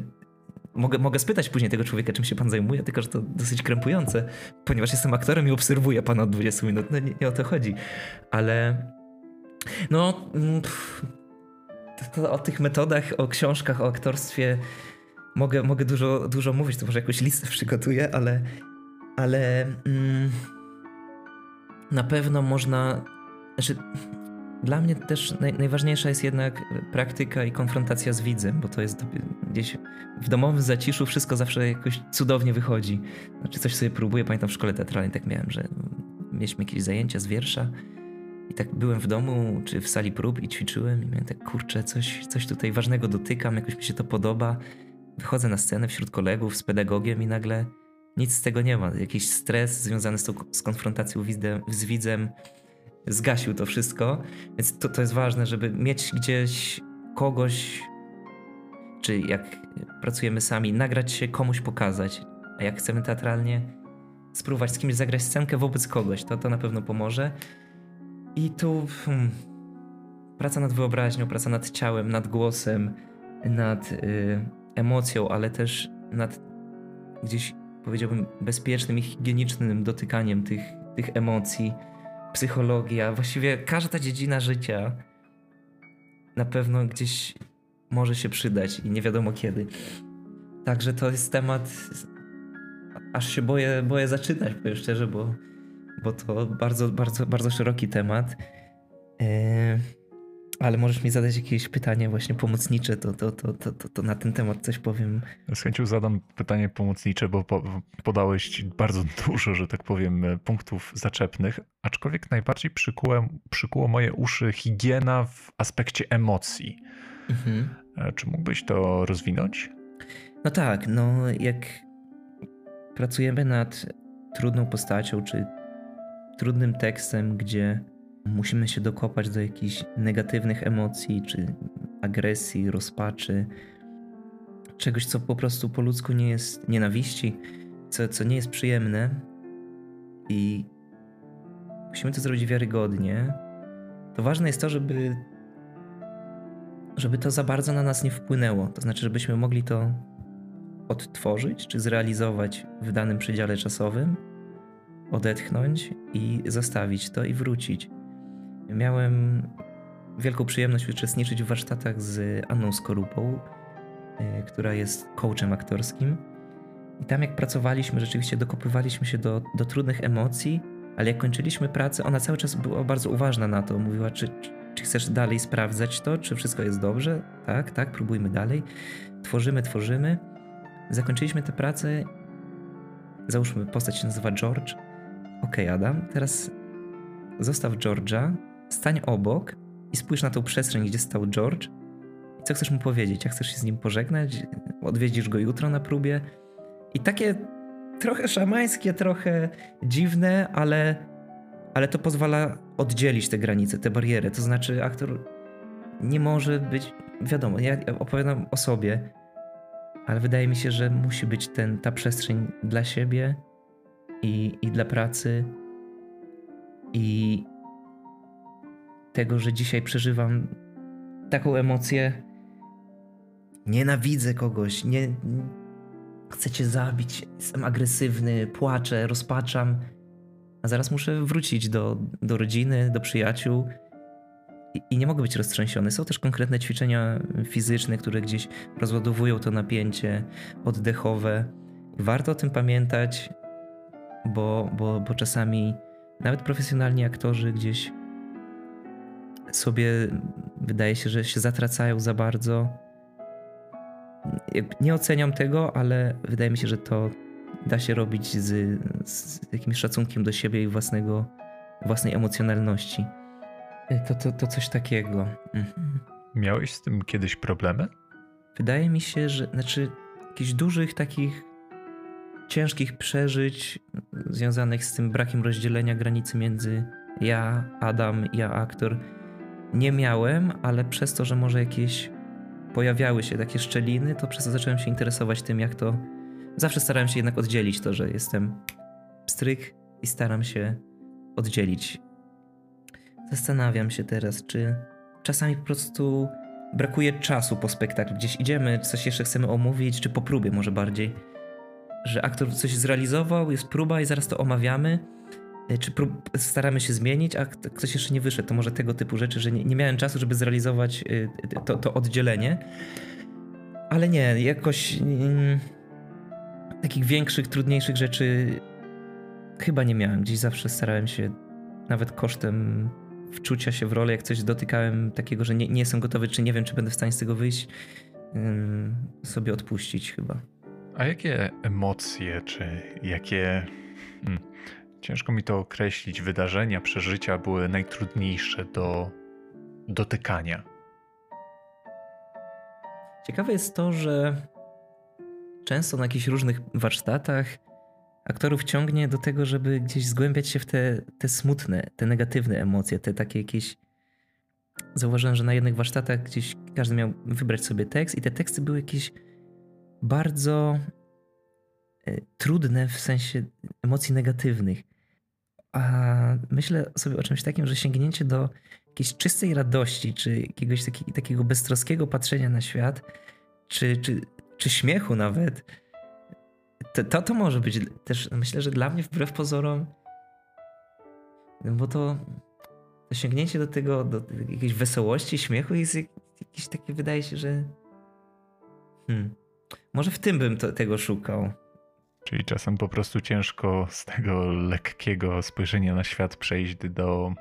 Mogę, mogę spytać później tego człowieka, czym się pan zajmuje, tylko że to dosyć krępujące, ponieważ jestem aktorem i obserwuję pana od 20 minut. No nie, nie o to chodzi. Ale no, mm, pff, to, to o tych metodach, o książkach, o aktorstwie mogę, mogę dużo, dużo mówić, to może jakąś listę przygotuję, ale, ale mm, na pewno można. Znaczy, dla mnie też naj, najważniejsza jest jednak praktyka i konfrontacja z widzem, bo to jest gdzieś w domowym zaciszu wszystko zawsze jakoś cudownie wychodzi. Znaczy coś sobie próbuję, pamiętam w szkole teatralnej tak miałem, że mieliśmy jakieś zajęcia z wiersza i tak byłem w domu czy w sali prób i ćwiczyłem i miałem tak, kurczę, coś, coś tutaj ważnego dotykam, jakoś mi się to podoba Wychodzę na scenę wśród kolegów z pedagogiem i nagle nic z tego nie ma. Jakiś stres związany z, tą, z konfrontacją z widzem zgasił to wszystko. Więc to, to jest ważne, żeby mieć gdzieś kogoś, czy jak pracujemy sami, nagrać się, komuś pokazać. A jak chcemy teatralnie, spróbować z kimś zagrać scenkę wobec kogoś, to, to na pewno pomoże. I tu hmm, praca nad wyobraźnią, praca nad ciałem, nad głosem, nad. Yy, emocją, ale też nad gdzieś powiedziałbym bezpiecznym i higienicznym dotykaniem tych, tych emocji, psychologia, właściwie każda dziedzina życia na pewno gdzieś może się przydać i nie wiadomo kiedy. Także to jest temat, aż się boję, boję zaczynać, powiem szczerze, bo, bo to bardzo, bardzo, bardzo szeroki temat. Yy ale możesz mi zadać jakieś pytanie właśnie pomocnicze, to, to, to, to, to, na ten temat coś powiem. Z chęcią zadam pytanie pomocnicze, bo po, podałeś bardzo dużo, że tak powiem, punktów zaczepnych, aczkolwiek najbardziej przykuło, przykuło moje uszy higiena w aspekcie emocji. Mhm. E, czy mógłbyś to rozwinąć? No tak, no jak pracujemy nad trudną postacią, czy trudnym tekstem, gdzie musimy się dokopać do jakichś negatywnych emocji, czy agresji, rozpaczy, czegoś, co po prostu po ludzku nie jest nienawiści, co, co nie jest przyjemne i musimy to zrobić wiarygodnie, to ważne jest to, żeby żeby to za bardzo na nas nie wpłynęło. To znaczy, żebyśmy mogli to odtworzyć czy zrealizować w danym przedziale czasowym, odetchnąć i zostawić to i wrócić. Miałem wielką przyjemność uczestniczyć w warsztatach z Anną Skorupą, y, która jest coachem aktorskim. I tam jak pracowaliśmy, rzeczywiście dokopywaliśmy się do, do trudnych emocji, ale jak kończyliśmy pracę, ona cały czas była bardzo uważna na to. Mówiła, czy, czy chcesz dalej sprawdzać to, czy wszystko jest dobrze? Tak, tak, próbujmy dalej. Tworzymy, tworzymy. Zakończyliśmy tę pracę. Załóżmy, postać się nazywa George. Ok, Adam, teraz zostaw George'a, stań obok i spójrz na tą przestrzeń, gdzie stał George. I co chcesz mu powiedzieć? Jak chcesz się z nim pożegnać? Odwiedzisz go jutro na próbie? I takie trochę szamańskie, trochę dziwne, ale, ale to pozwala oddzielić te granice, te bariery. To znaczy, aktor nie może być. Wiadomo, ja opowiadam o sobie, ale wydaje mi się, że musi być ten, ta przestrzeń dla siebie i, i dla pracy. I tego, że dzisiaj przeżywam taką emocję. Nienawidzę kogoś, nie, chcę cię zabić, jestem agresywny, płaczę, rozpaczam, a zaraz muszę wrócić do, do rodziny, do przyjaciół i, i nie mogę być roztrzęsiony. Są też konkretne ćwiczenia fizyczne, które gdzieś rozładowują to napięcie oddechowe. Warto o tym pamiętać, bo, bo, bo czasami nawet profesjonalni aktorzy gdzieś sobie wydaje się, że się zatracają za bardzo. Nie oceniam tego, ale wydaje mi się, że to da się robić z, z jakimś szacunkiem do siebie i własnego, własnej emocjonalności. To, to, to coś takiego. Mhm. Miałeś z tym kiedyś problemy? Wydaje mi się, że znaczy jakichś dużych takich ciężkich przeżyć związanych z tym brakiem rozdzielenia granicy między ja, Adam, ja, aktor nie miałem, ale przez to, że może jakieś pojawiały się takie szczeliny, to przez to zacząłem się interesować tym, jak to. Zawsze starałem się jednak oddzielić to, że jestem stryk i staram się oddzielić. Zastanawiam się teraz, czy czasami po prostu brakuje czasu po spektaklu. Gdzieś idziemy, coś jeszcze chcemy omówić, czy po próbie może bardziej. Że aktor coś zrealizował, jest próba i zaraz to omawiamy czy staramy się zmienić, a ktoś jeszcze nie wyszedł. To może tego typu rzeczy, że nie, nie miałem czasu, żeby zrealizować e, to, to oddzielenie. Ale nie, jakoś mm, takich większych, trudniejszych rzeczy chyba nie miałem. Gdzieś zawsze starałem się, nawet kosztem wczucia się w rolę, jak coś dotykałem takiego, że nie, nie jestem gotowy, czy nie wiem, czy będę w stanie z tego wyjść, sobie odpuścić chyba. A jakie emocje, czy jakie hmm, Ciężko mi to określić. Wydarzenia, przeżycia były najtrudniejsze do dotykania. Ciekawe jest to, że często na jakichś różnych warsztatach aktorów ciągnie do tego, żeby gdzieś zgłębiać się w te, te smutne, te negatywne emocje, te takie jakieś. Zauważyłem, że na jednych warsztatach gdzieś każdy miał wybrać sobie tekst, i te teksty były jakieś bardzo e, trudne w sensie emocji negatywnych. A myślę sobie o czymś takim, że sięgnięcie do jakiejś czystej radości, czy jakiegoś taki, takiego beztroskiego patrzenia na świat, czy, czy, czy śmiechu nawet, to, to, to może być też, myślę, że dla mnie wbrew pozorom, bo to, to sięgnięcie do tego, do jakiejś wesołości, śmiechu jest jakieś takie, wydaje się, że hmm, może w tym bym to, tego szukał. Czyli czasem po prostu ciężko z tego lekkiego spojrzenia na świat przejść do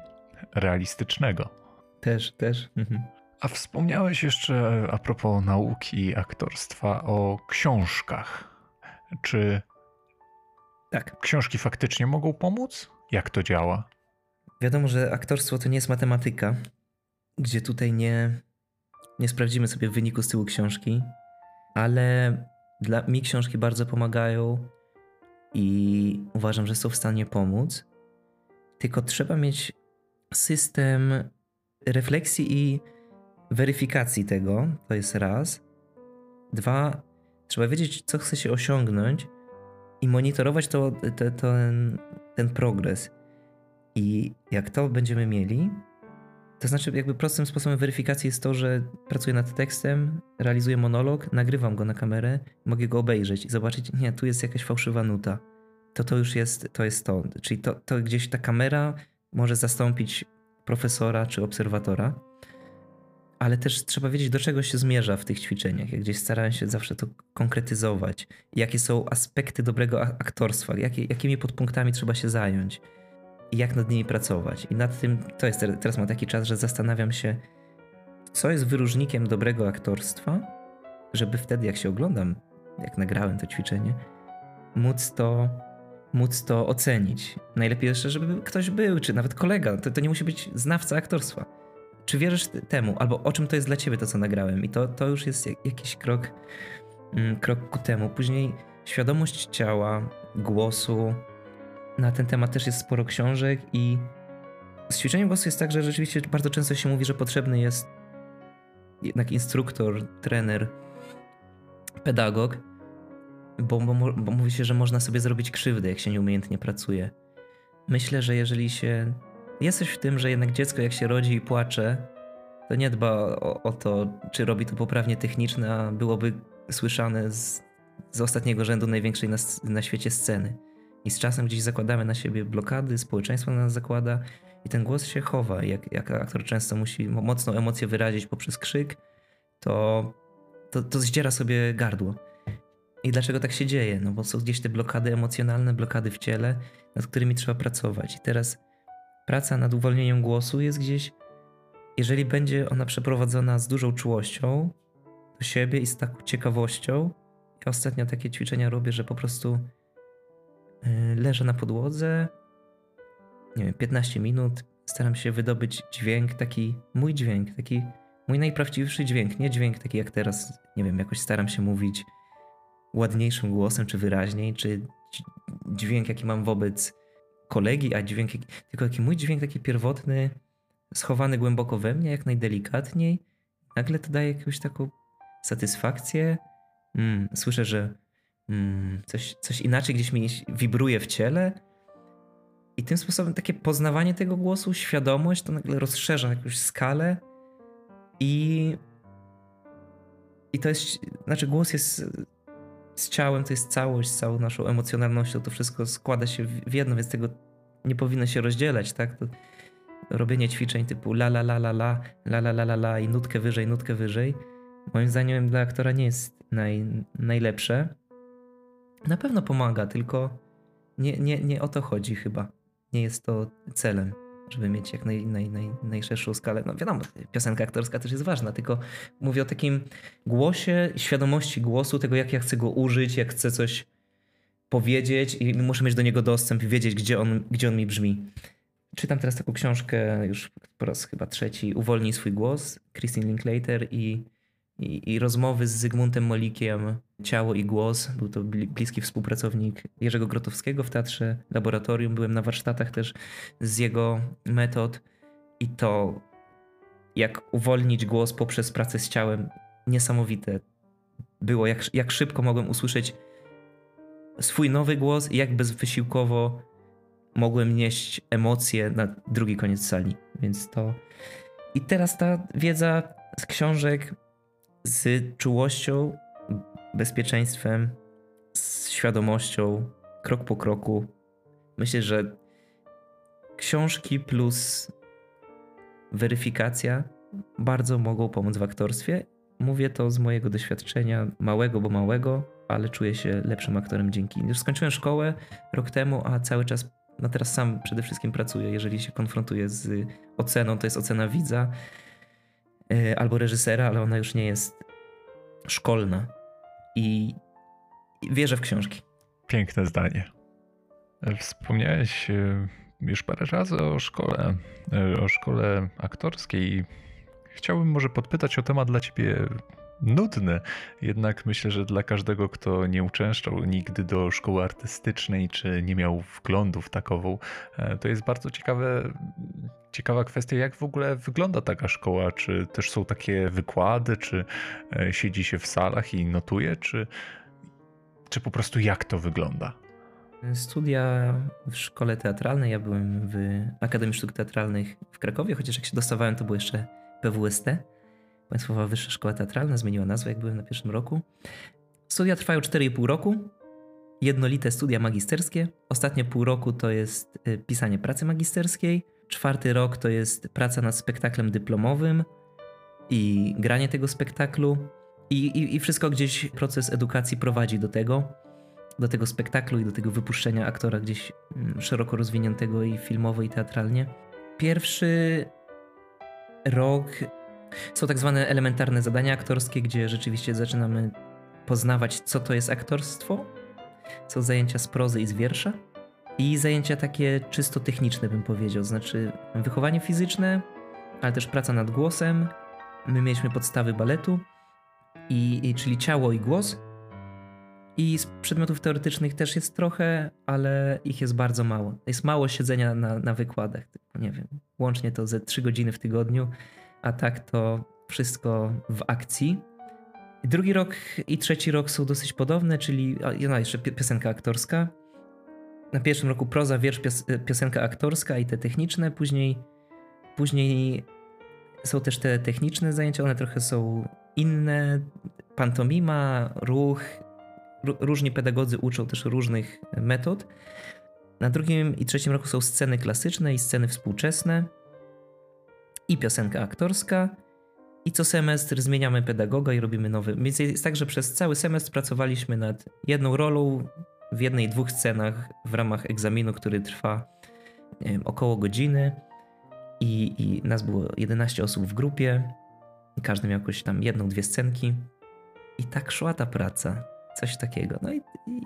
realistycznego. Też, też. Mhm. A wspomniałeś jeszcze a propos nauki i aktorstwa o książkach. Czy tak. książki faktycznie mogą pomóc? Jak to działa? Wiadomo, że aktorstwo to nie jest matematyka, gdzie tutaj nie, nie sprawdzimy sobie wyniku z tyłu książki, ale dla mi książki bardzo pomagają i uważam, że są w stanie pomóc. Tylko trzeba mieć system refleksji i weryfikacji tego. To jest raz. Dwa, trzeba wiedzieć, co chce się osiągnąć i monitorować to, to, to ten, ten progres. I jak to będziemy mieli, to znaczy jakby prostym sposobem weryfikacji jest to, że pracuję nad tekstem, realizuję monolog, nagrywam go na kamerę, mogę go obejrzeć i zobaczyć, nie, tu jest jakaś fałszywa nuta. To to już jest to. Jest to. Czyli to, to gdzieś ta kamera może zastąpić profesora czy obserwatora, ale też trzeba wiedzieć, do czego się zmierza w tych ćwiczeniach. Ja gdzieś starałem się zawsze to konkretyzować. Jakie są aspekty dobrego aktorstwa, jakie, jakimi podpunktami trzeba się zająć i jak nad nimi pracować. I nad tym, to jest teraz mam taki czas, że zastanawiam się, co jest wyróżnikiem dobrego aktorstwa, żeby wtedy, jak się oglądam, jak nagrałem to ćwiczenie, móc to móc to ocenić. Najlepiej jeszcze, żeby ktoś był, czy nawet kolega. To, to nie musi być znawca aktorstwa. Czy wierzysz temu, albo o czym to jest dla ciebie to, co nagrałem? I to, to już jest jakiś krok, mm, krok ku temu. Później świadomość ciała, głosu. Na ten temat też jest sporo książek i z ćwiczeniem głosu jest tak, że rzeczywiście bardzo często się mówi, że potrzebny jest jednak instruktor, trener, pedagog, bo, bo, bo mówi się, że można sobie zrobić krzywdę, jak się nieumiejętnie pracuje. Myślę, że jeżeli się. Jesteś w tym, że jednak dziecko, jak się rodzi i płacze, to nie dba o, o to, czy robi to poprawnie techniczne, a byłoby słyszane z, z ostatniego rzędu największej na, na świecie sceny. I z czasem gdzieś zakładamy na siebie blokady, społeczeństwo na nas zakłada i ten głos się chowa. Jak, jak aktor często musi mocno emocje wyrazić poprzez krzyk, to, to, to zdziera sobie gardło. I dlaczego tak się dzieje? No bo są gdzieś te blokady emocjonalne, blokady w ciele, nad którymi trzeba pracować. I teraz praca nad uwolnieniem głosu jest gdzieś, jeżeli będzie ona przeprowadzona z dużą czułością do siebie i z taką ciekawością. Ja ostatnio takie ćwiczenia robię, że po prostu leżę na podłodze, nie wiem, 15 minut, staram się wydobyć dźwięk, taki mój dźwięk, taki mój najprawdziwszy dźwięk, nie dźwięk taki jak teraz, nie wiem, jakoś staram się mówić ładniejszym głosem, czy wyraźniej, czy dźwięk, jaki mam wobec kolegi, a dźwięk, tylko jaki mój dźwięk taki pierwotny, schowany głęboko we mnie, jak najdelikatniej, nagle to daje jakąś taką satysfakcję. Mm, słyszę, że mm, coś, coś inaczej gdzieś mi wibruje w ciele. I tym sposobem takie poznawanie tego głosu, świadomość, to nagle rozszerza jakąś skalę i i to jest, znaczy głos jest z ciałem to jest całość, z całą naszą emocjonalnością, to wszystko składa się w jedno, więc tego nie powinno się rozdzielać, tak? To robienie ćwiczeń typu la la la la la, la la la la la i nutkę wyżej, nutkę wyżej, moim zdaniem dla aktora nie jest naj, najlepsze. Na pewno pomaga, tylko nie, nie, nie o to chodzi chyba. Nie jest to celem żeby mieć jak naj, naj, naj, najszerszą skalę. No wiadomo, piosenka aktorska też jest ważna, tylko mówię o takim głosie, świadomości głosu, tego jak ja chcę go użyć, jak chcę coś powiedzieć i muszę mieć do niego dostęp i wiedzieć, gdzie on, gdzie on mi brzmi. Czytam teraz taką książkę już po raz chyba trzeci, Uwolnij swój głos, Christine Linklater i i, i, rozmowy z Zygmuntem Molikiem, Ciało i Głos. Był to bliski współpracownik Jerzego Grotowskiego w Teatrze Laboratorium. Byłem na warsztatach też z jego metod i to jak uwolnić głos poprzez pracę z ciałem, niesamowite było, jak, jak szybko mogłem usłyszeć swój nowy głos i jak bezwysiłkowo mogłem nieść emocje na drugi koniec sali. Więc to... I teraz ta wiedza z książek z czułością, bezpieczeństwem, z świadomością, krok po kroku. Myślę, że książki plus weryfikacja bardzo mogą pomóc w aktorstwie. Mówię to z mojego doświadczenia, małego, bo małego, ale czuję się lepszym aktorem dzięki. Już skończyłem szkołę rok temu, a cały czas, no teraz sam przede wszystkim pracuję. Jeżeli się konfrontuję z oceną, to jest ocena widza albo reżysera, ale ona już nie jest szkolna. I wierzę w książki. Piękne zdanie. Wspomniałeś e, już parę razy o szkole, e, o szkole aktorskiej. Chciałbym może podpytać o temat dla ciebie nudny, jednak myślę, że dla każdego, kto nie uczęszczał nigdy do szkoły artystycznej, czy nie miał wglądu w takową, to jest bardzo ciekawe ciekawa kwestia, jak w ogóle wygląda taka szkoła. Czy też są takie wykłady, czy e, siedzi się w salach i notuje, czy, czy po prostu jak to wygląda? Studia w szkole teatralnej. Ja byłem w Akademii Sztuk Teatralnych w Krakowie, chociaż jak się dostawałem, to było jeszcze PWST. Państwowa Wyższa Szkoła Teatralna zmieniła nazwę, jak byłem na pierwszym roku. Studia trwają 4,5 roku. Jednolite studia magisterskie. Ostatnie pół roku to jest y, pisanie pracy magisterskiej. Czwarty rok to jest praca nad spektaklem dyplomowym i granie tego spektaklu. I, i, I wszystko gdzieś proces edukacji prowadzi do tego, do tego spektaklu i do tego wypuszczenia aktora gdzieś mm, szeroko rozwiniętego i filmowo, i teatralnie. Pierwszy rok są tak zwane elementarne zadania aktorskie, gdzie rzeczywiście zaczynamy poznawać, co to jest aktorstwo. Są zajęcia z prozy i z wiersza. I zajęcia takie czysto techniczne, bym powiedział, znaczy wychowanie fizyczne, ale też praca nad głosem. My mieliśmy podstawy baletu, i, i, czyli ciało i głos. I z przedmiotów teoretycznych też jest trochę, ale ich jest bardzo mało. Jest mało siedzenia na, na wykładach. Nie wiem, łącznie to ze 3 godziny w tygodniu, a tak to wszystko w akcji. Drugi rok i trzeci rok są dosyć podobne, czyli no jeszcze piosenka aktorska. Na pierwszym roku proza, wiersz, pios piosenka aktorska i te techniczne. Później, później są też te techniczne zajęcia, one trochę są inne. Pantomima, ruch, różni pedagodzy uczą też różnych metod. Na drugim i trzecim roku są sceny klasyczne i sceny współczesne i piosenka aktorska. I co semestr zmieniamy pedagoga i robimy nowy. Więc jest tak, że przez cały semestr pracowaliśmy nad jedną rolą w jednej, dwóch scenach w ramach egzaminu, który trwa wiem, około godziny. I, I nas było 11 osób w grupie. I każdy miał jakoś tam jedną, dwie scenki. I tak szła ta praca. Coś takiego. No i, i...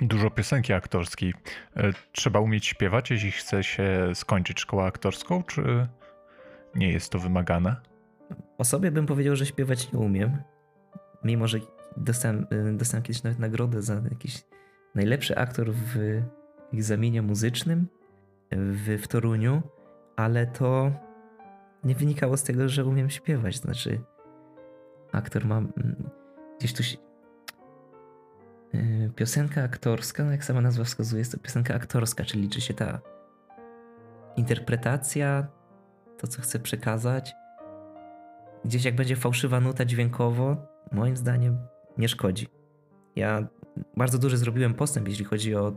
Dużo piosenki aktorskiej. E, trzeba umieć śpiewać, jeśli chce się skończyć szkołę aktorską, czy nie jest to wymagane? O sobie bym powiedział, że śpiewać nie umiem. Mimo, że dostałem, y, dostałem kiedyś nawet nagrodę za jakiś najlepszy aktor w egzaminie muzycznym w, w Toruniu, ale to nie wynikało z tego, że umiem śpiewać. Znaczy, aktor ma mm, gdzieś tu. Y, piosenka aktorska, no jak sama nazwa wskazuje, jest to piosenka aktorska, czyli liczy się ta interpretacja, to co chce przekazać. Gdzieś jak będzie fałszywa nuta dźwiękowo, moim zdaniem nie szkodzi. Ja bardzo duży zrobiłem postęp, jeśli chodzi o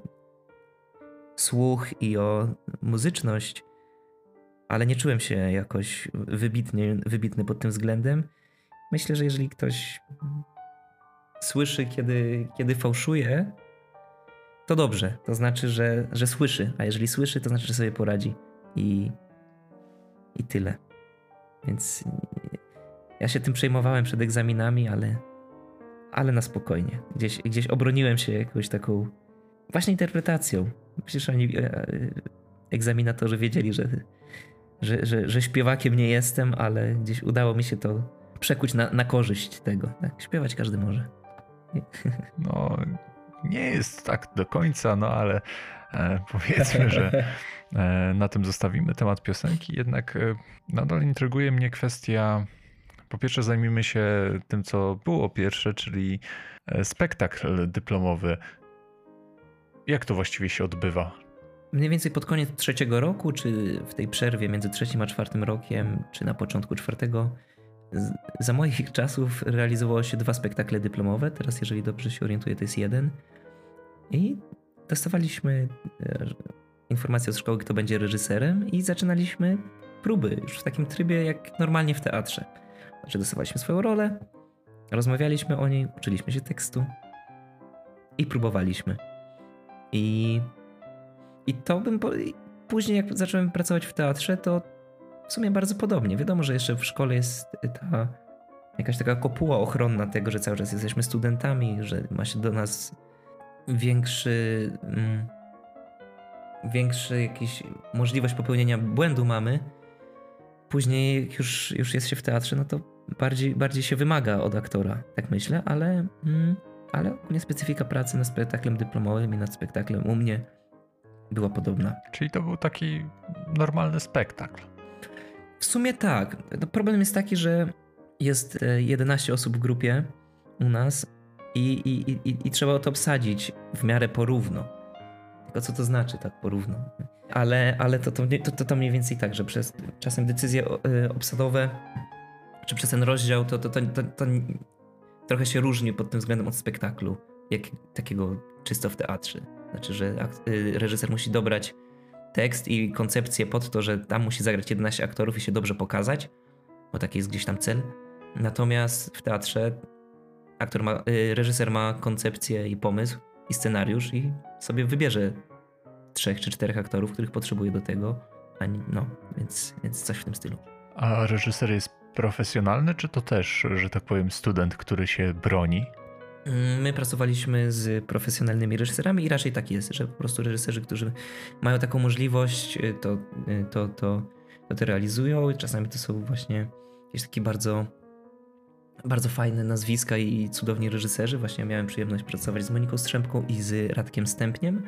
słuch i o muzyczność, ale nie czułem się jakoś wybitnie, wybitny pod tym względem. Myślę, że jeżeli ktoś słyszy, kiedy, kiedy fałszuje, to dobrze. To znaczy, że, że słyszy, a jeżeli słyszy, to znaczy, że sobie poradzi. I, i tyle. Więc ja się tym przejmowałem przed egzaminami, ale, ale na spokojnie. Gdzieś, gdzieś obroniłem się jakąś taką właśnie interpretacją. Przecież oni, e, egzaminatorzy wiedzieli, że, że, że, że śpiewakiem nie jestem, ale gdzieś udało mi się to przekuć na, na korzyść tego. Tak, śpiewać każdy może. No, nie jest tak do końca, no ale e, powiedzmy, że e, na tym zostawimy temat piosenki. Jednak e, nadal intryguje mnie kwestia. Po pierwsze, zajmijmy się tym, co było pierwsze, czyli e, spektakl dyplomowy. Jak to właściwie się odbywa? Mniej więcej pod koniec trzeciego roku, czy w tej przerwie między trzecim a czwartym rokiem, czy na początku czwartego, za moich czasów realizowało się dwa spektakle dyplomowe. Teraz, jeżeli dobrze się orientuję, to jest jeden. I dostawaliśmy e, informację od szkoły, kto będzie reżyserem, i zaczynaliśmy próby już w takim trybie, jak normalnie w teatrze. Znaczy, dostawaliśmy swoją rolę, rozmawialiśmy o niej, uczyliśmy się tekstu i próbowaliśmy. I, i to bym. Po, później, jak zacząłem pracować w teatrze, to w sumie bardzo podobnie. Wiadomo, że jeszcze w szkole jest ta jakaś taka kopuła ochronna tego, że cały czas jesteśmy studentami, że ma się do nas większy. Mm, większy jakiś możliwość popełnienia błędu mamy. Później, jak już, już jest się w teatrze, no to bardziej, bardziej się wymaga od aktora, tak myślę, ale. Mm, ale ogólnie specyfika pracy nad spektaklem dyplomowym i nad spektaklem u mnie była podobna. Czyli to był taki normalny spektakl. W sumie tak. No, problem jest taki, że jest 11 e, osób w grupie u nas i, i, i, i trzeba to obsadzić w miarę porówno. to co to znaczy tak porówno. Ale, ale to, to, to, to mniej więcej tak, że przez czasem decyzje y, obsadowe, czy przez ten rozdział, to, to, to, to, to trochę się różni pod tym względem od spektaklu, jak takiego czysto w teatrze. Znaczy, że y, reżyser musi dobrać tekst i koncepcję pod to, że tam musi zagrać 11 aktorów i się dobrze pokazać, bo taki jest gdzieś tam cel. Natomiast w teatrze aktor ma, y, reżyser ma koncepcję i pomysł i scenariusz i sobie wybierze trzech czy czterech aktorów, których potrzebuje do tego. No, więc, więc coś w tym stylu. A reżyser jest profesjonalny, czy to też, że tak powiem, student, który się broni? Mm, my pracowaliśmy z profesjonalnymi reżyserami i raczej tak jest, że po prostu reżyserzy, którzy mają taką możliwość, y, to, y, to, to, to, to realizują. Czasami to są właśnie jakieś takie bardzo, bardzo fajne nazwiska i cudowni reżyserzy. Właśnie miałem przyjemność pracować z Moniką Strzępką i z Radkiem Stępniem.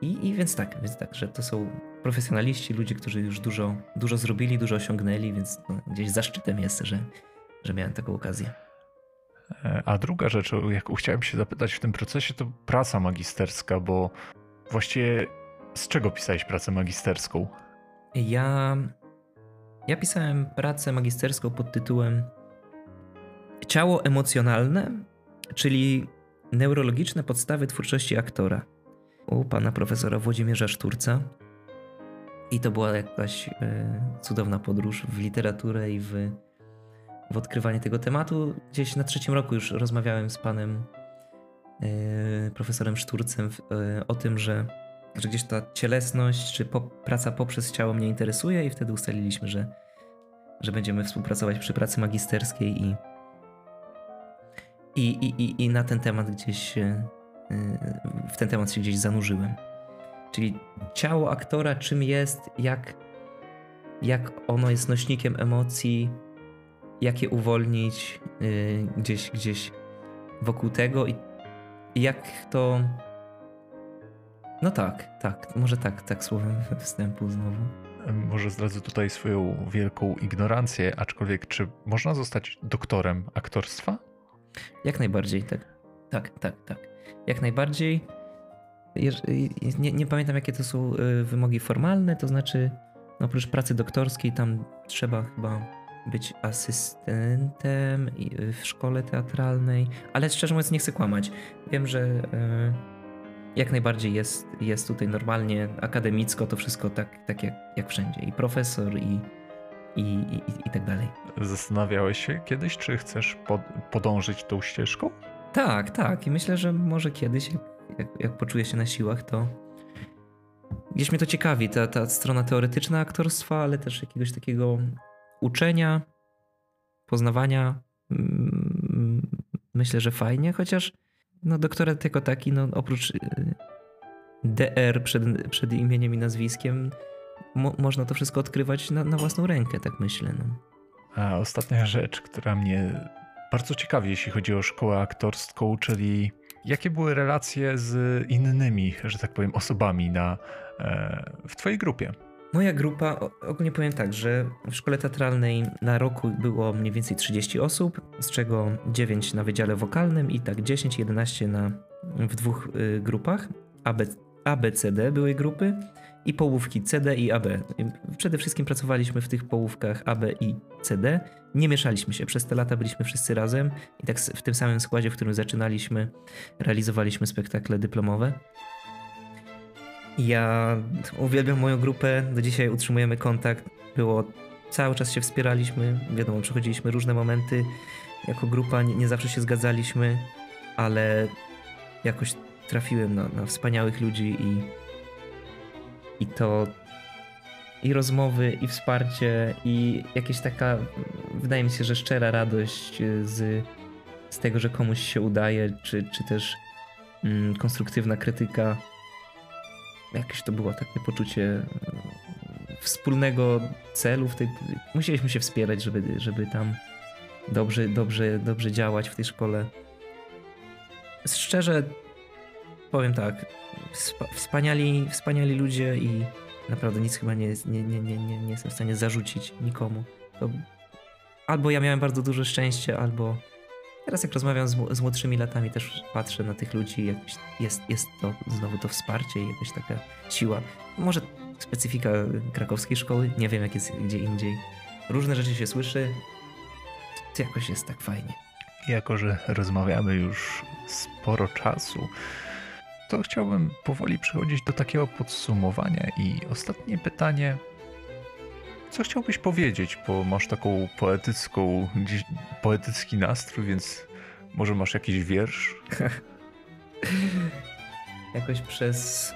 I, I więc tak, więc tak, że to są profesjonaliści, ludzie, którzy już dużo, dużo zrobili, dużo osiągnęli, więc no, gdzieś zaszczytem jest, że, że miałem taką okazję. E, a druga rzecz, o jaką chciałem się zapytać w tym procesie, to praca magisterska, bo właściwie z czego pisałeś pracę magisterską? Ja, ja pisałem pracę magisterską pod tytułem Ciało emocjonalne, czyli neurologiczne podstawy twórczości aktora u pana profesora Włodzimierza Szturca. I to była jakaś e, cudowna podróż w literaturę i w, w odkrywanie tego tematu. Gdzieś na trzecim roku już rozmawiałem z panem e, profesorem Szturcem e, o tym, że, że gdzieś ta cielesność czy po, praca poprzez ciało mnie interesuje i wtedy ustaliliśmy, że, że będziemy współpracować przy pracy magisterskiej i, i, i, i, i na ten temat gdzieś w ten temat się gdzieś zanurzyłem. Czyli ciało aktora, czym jest, jak, jak ono jest nośnikiem emocji, jak je uwolnić yy, gdzieś, gdzieś wokół tego i jak to. No tak, tak, może tak, tak słowem wstępu znowu. Może zdradzę tutaj swoją wielką ignorancję, aczkolwiek czy można zostać doktorem aktorstwa? Jak najbardziej, tak. Tak, tak, tak jak najbardziej. Nie, nie, pamiętam, jakie to są y, wymogi formalne, to znaczy, no oprócz pracy doktorskiej, tam trzeba chyba być asystentem y, w szkole teatralnej, ale szczerze mówiąc, nie chcę kłamać. Wiem, że y, jak najbardziej jest, jest tutaj normalnie, akademicko, to wszystko tak, tak jak, jak wszędzie. I profesor, i, i, i, i tak dalej. Zastanawiałeś się kiedyś, czy chcesz pod, podążyć tą ścieżką? Tak, tak. I myślę, że może kiedyś, jak, jak, poczuję się na siłach, to gdzieś mnie to ciekawi, ta, ta strona teoretyczna aktorstwa, ale też jakiegoś takiego uczenia, poznawania. Mm, myślę, że fajnie, chociaż no, doktorat jako taki, no, oprócz y, DR przed, przed imieniem i nazwiskiem, mo można to wszystko odkrywać na, na własną rękę, tak myślę. No. A ostatnia rzecz, która mnie bardzo ciekawie, jeśli chodzi o szkołę aktorską, czyli jakie były relacje z innymi, że tak powiem, osobami na, e, w Twojej grupie? Moja grupa, ogólnie powiem tak, że w szkole teatralnej na roku było mniej więcej 30 osób, z czego 9 na wydziale wokalnym i tak 10-11 na, w dwóch y, grupach. AB, ABCD były grupy i połówki CD i AB. Przede wszystkim pracowaliśmy w tych połówkach AB i CD. Nie mieszaliśmy się. Przez te lata byliśmy wszyscy razem i tak w tym samym składzie, w którym zaczynaliśmy, realizowaliśmy spektakle dyplomowe. Ja uwielbiam moją grupę, do dzisiaj utrzymujemy kontakt. Było, cały czas się wspieraliśmy, wiadomo, przechodziliśmy różne momenty. Jako grupa nie, nie zawsze się zgadzaliśmy, ale jakoś trafiłem na, na wspaniałych ludzi i i to i rozmowy, i wsparcie, i jakieś taka, wydaje mi się, że szczera radość z, z tego, że komuś się udaje, czy, czy też mm, konstruktywna krytyka. Jakieś to było takie poczucie mm, wspólnego celu. W tej, musieliśmy się wspierać, żeby, żeby tam dobrze, dobrze, dobrze działać w tej szkole. Szczerze powiem tak, wspaniali, wspaniali ludzie i naprawdę nic chyba nie, nie, nie, nie, nie, nie jestem w stanie zarzucić nikomu. To albo ja miałem bardzo duże szczęście, albo teraz jak rozmawiam z, z młodszymi latami, też patrzę na tych ludzi, jakoś jest, jest to znowu to wsparcie i jakaś taka siła. Może specyfika krakowskiej szkoły, nie wiem jak jest gdzie indziej. Różne rzeczy się słyszy, to jakoś jest tak fajnie. Jako, że rozmawiamy już sporo czasu, to chciałbym powoli przechodzić do takiego podsumowania i ostatnie pytanie. Co chciałbyś powiedzieć, bo masz taką poetycką, poetycki nastrój, więc może masz jakiś wiersz? Jakoś przez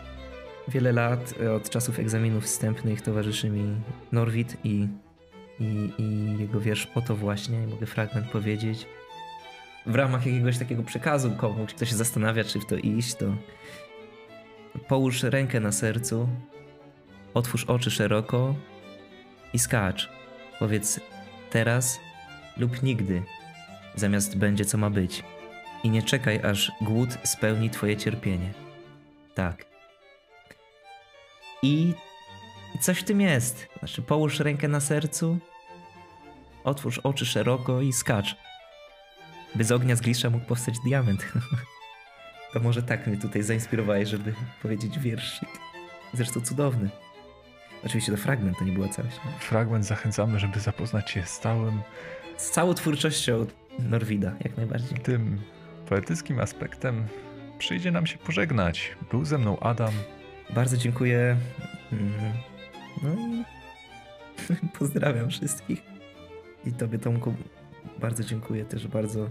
wiele lat, e, od czasów egzaminów wstępnych, towarzyszy mi Norwid i, i, i jego wiersz po to właśnie, mogę fragment powiedzieć. W ramach jakiegoś takiego przekazu komuś, kto się zastanawia, czy w to iść, to połóż rękę na sercu, otwórz oczy szeroko i skacz. Powiedz teraz lub nigdy, zamiast będzie co ma być. I nie czekaj, aż głód spełni twoje cierpienie. Tak. I coś w tym jest. Znaczy, połóż rękę na sercu, otwórz oczy szeroko i skacz. By z ognia z glisza mógł powstać diament. to może tak mnie tutaj zainspirowałeś, żeby powiedzieć wierszyk. Zresztą cudowny. Oczywiście to fragment, to nie była całość. Fragment zachęcamy, żeby zapoznać się z całym... Z całą twórczością Norwida, jak najbardziej. Tym poetyckim aspektem przyjdzie nam się pożegnać. Był ze mną Adam. Bardzo dziękuję. Mm, no i pozdrawiam wszystkich. I tobie Tomku bardzo dziękuję też bardzo,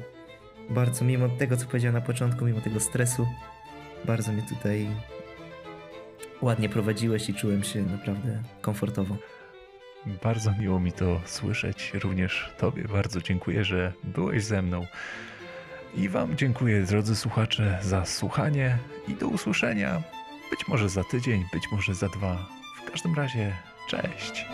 bardzo mimo tego co powiedziałem na początku, mimo tego stresu, bardzo mnie tutaj ładnie prowadziłeś i czułem się naprawdę komfortowo. Bardzo miło mi to słyszeć. Również Tobie bardzo dziękuję, że byłeś ze mną. I Wam dziękuję, drodzy słuchacze, za słuchanie i do usłyszenia. Być może za tydzień, być może za dwa. W każdym razie, cześć.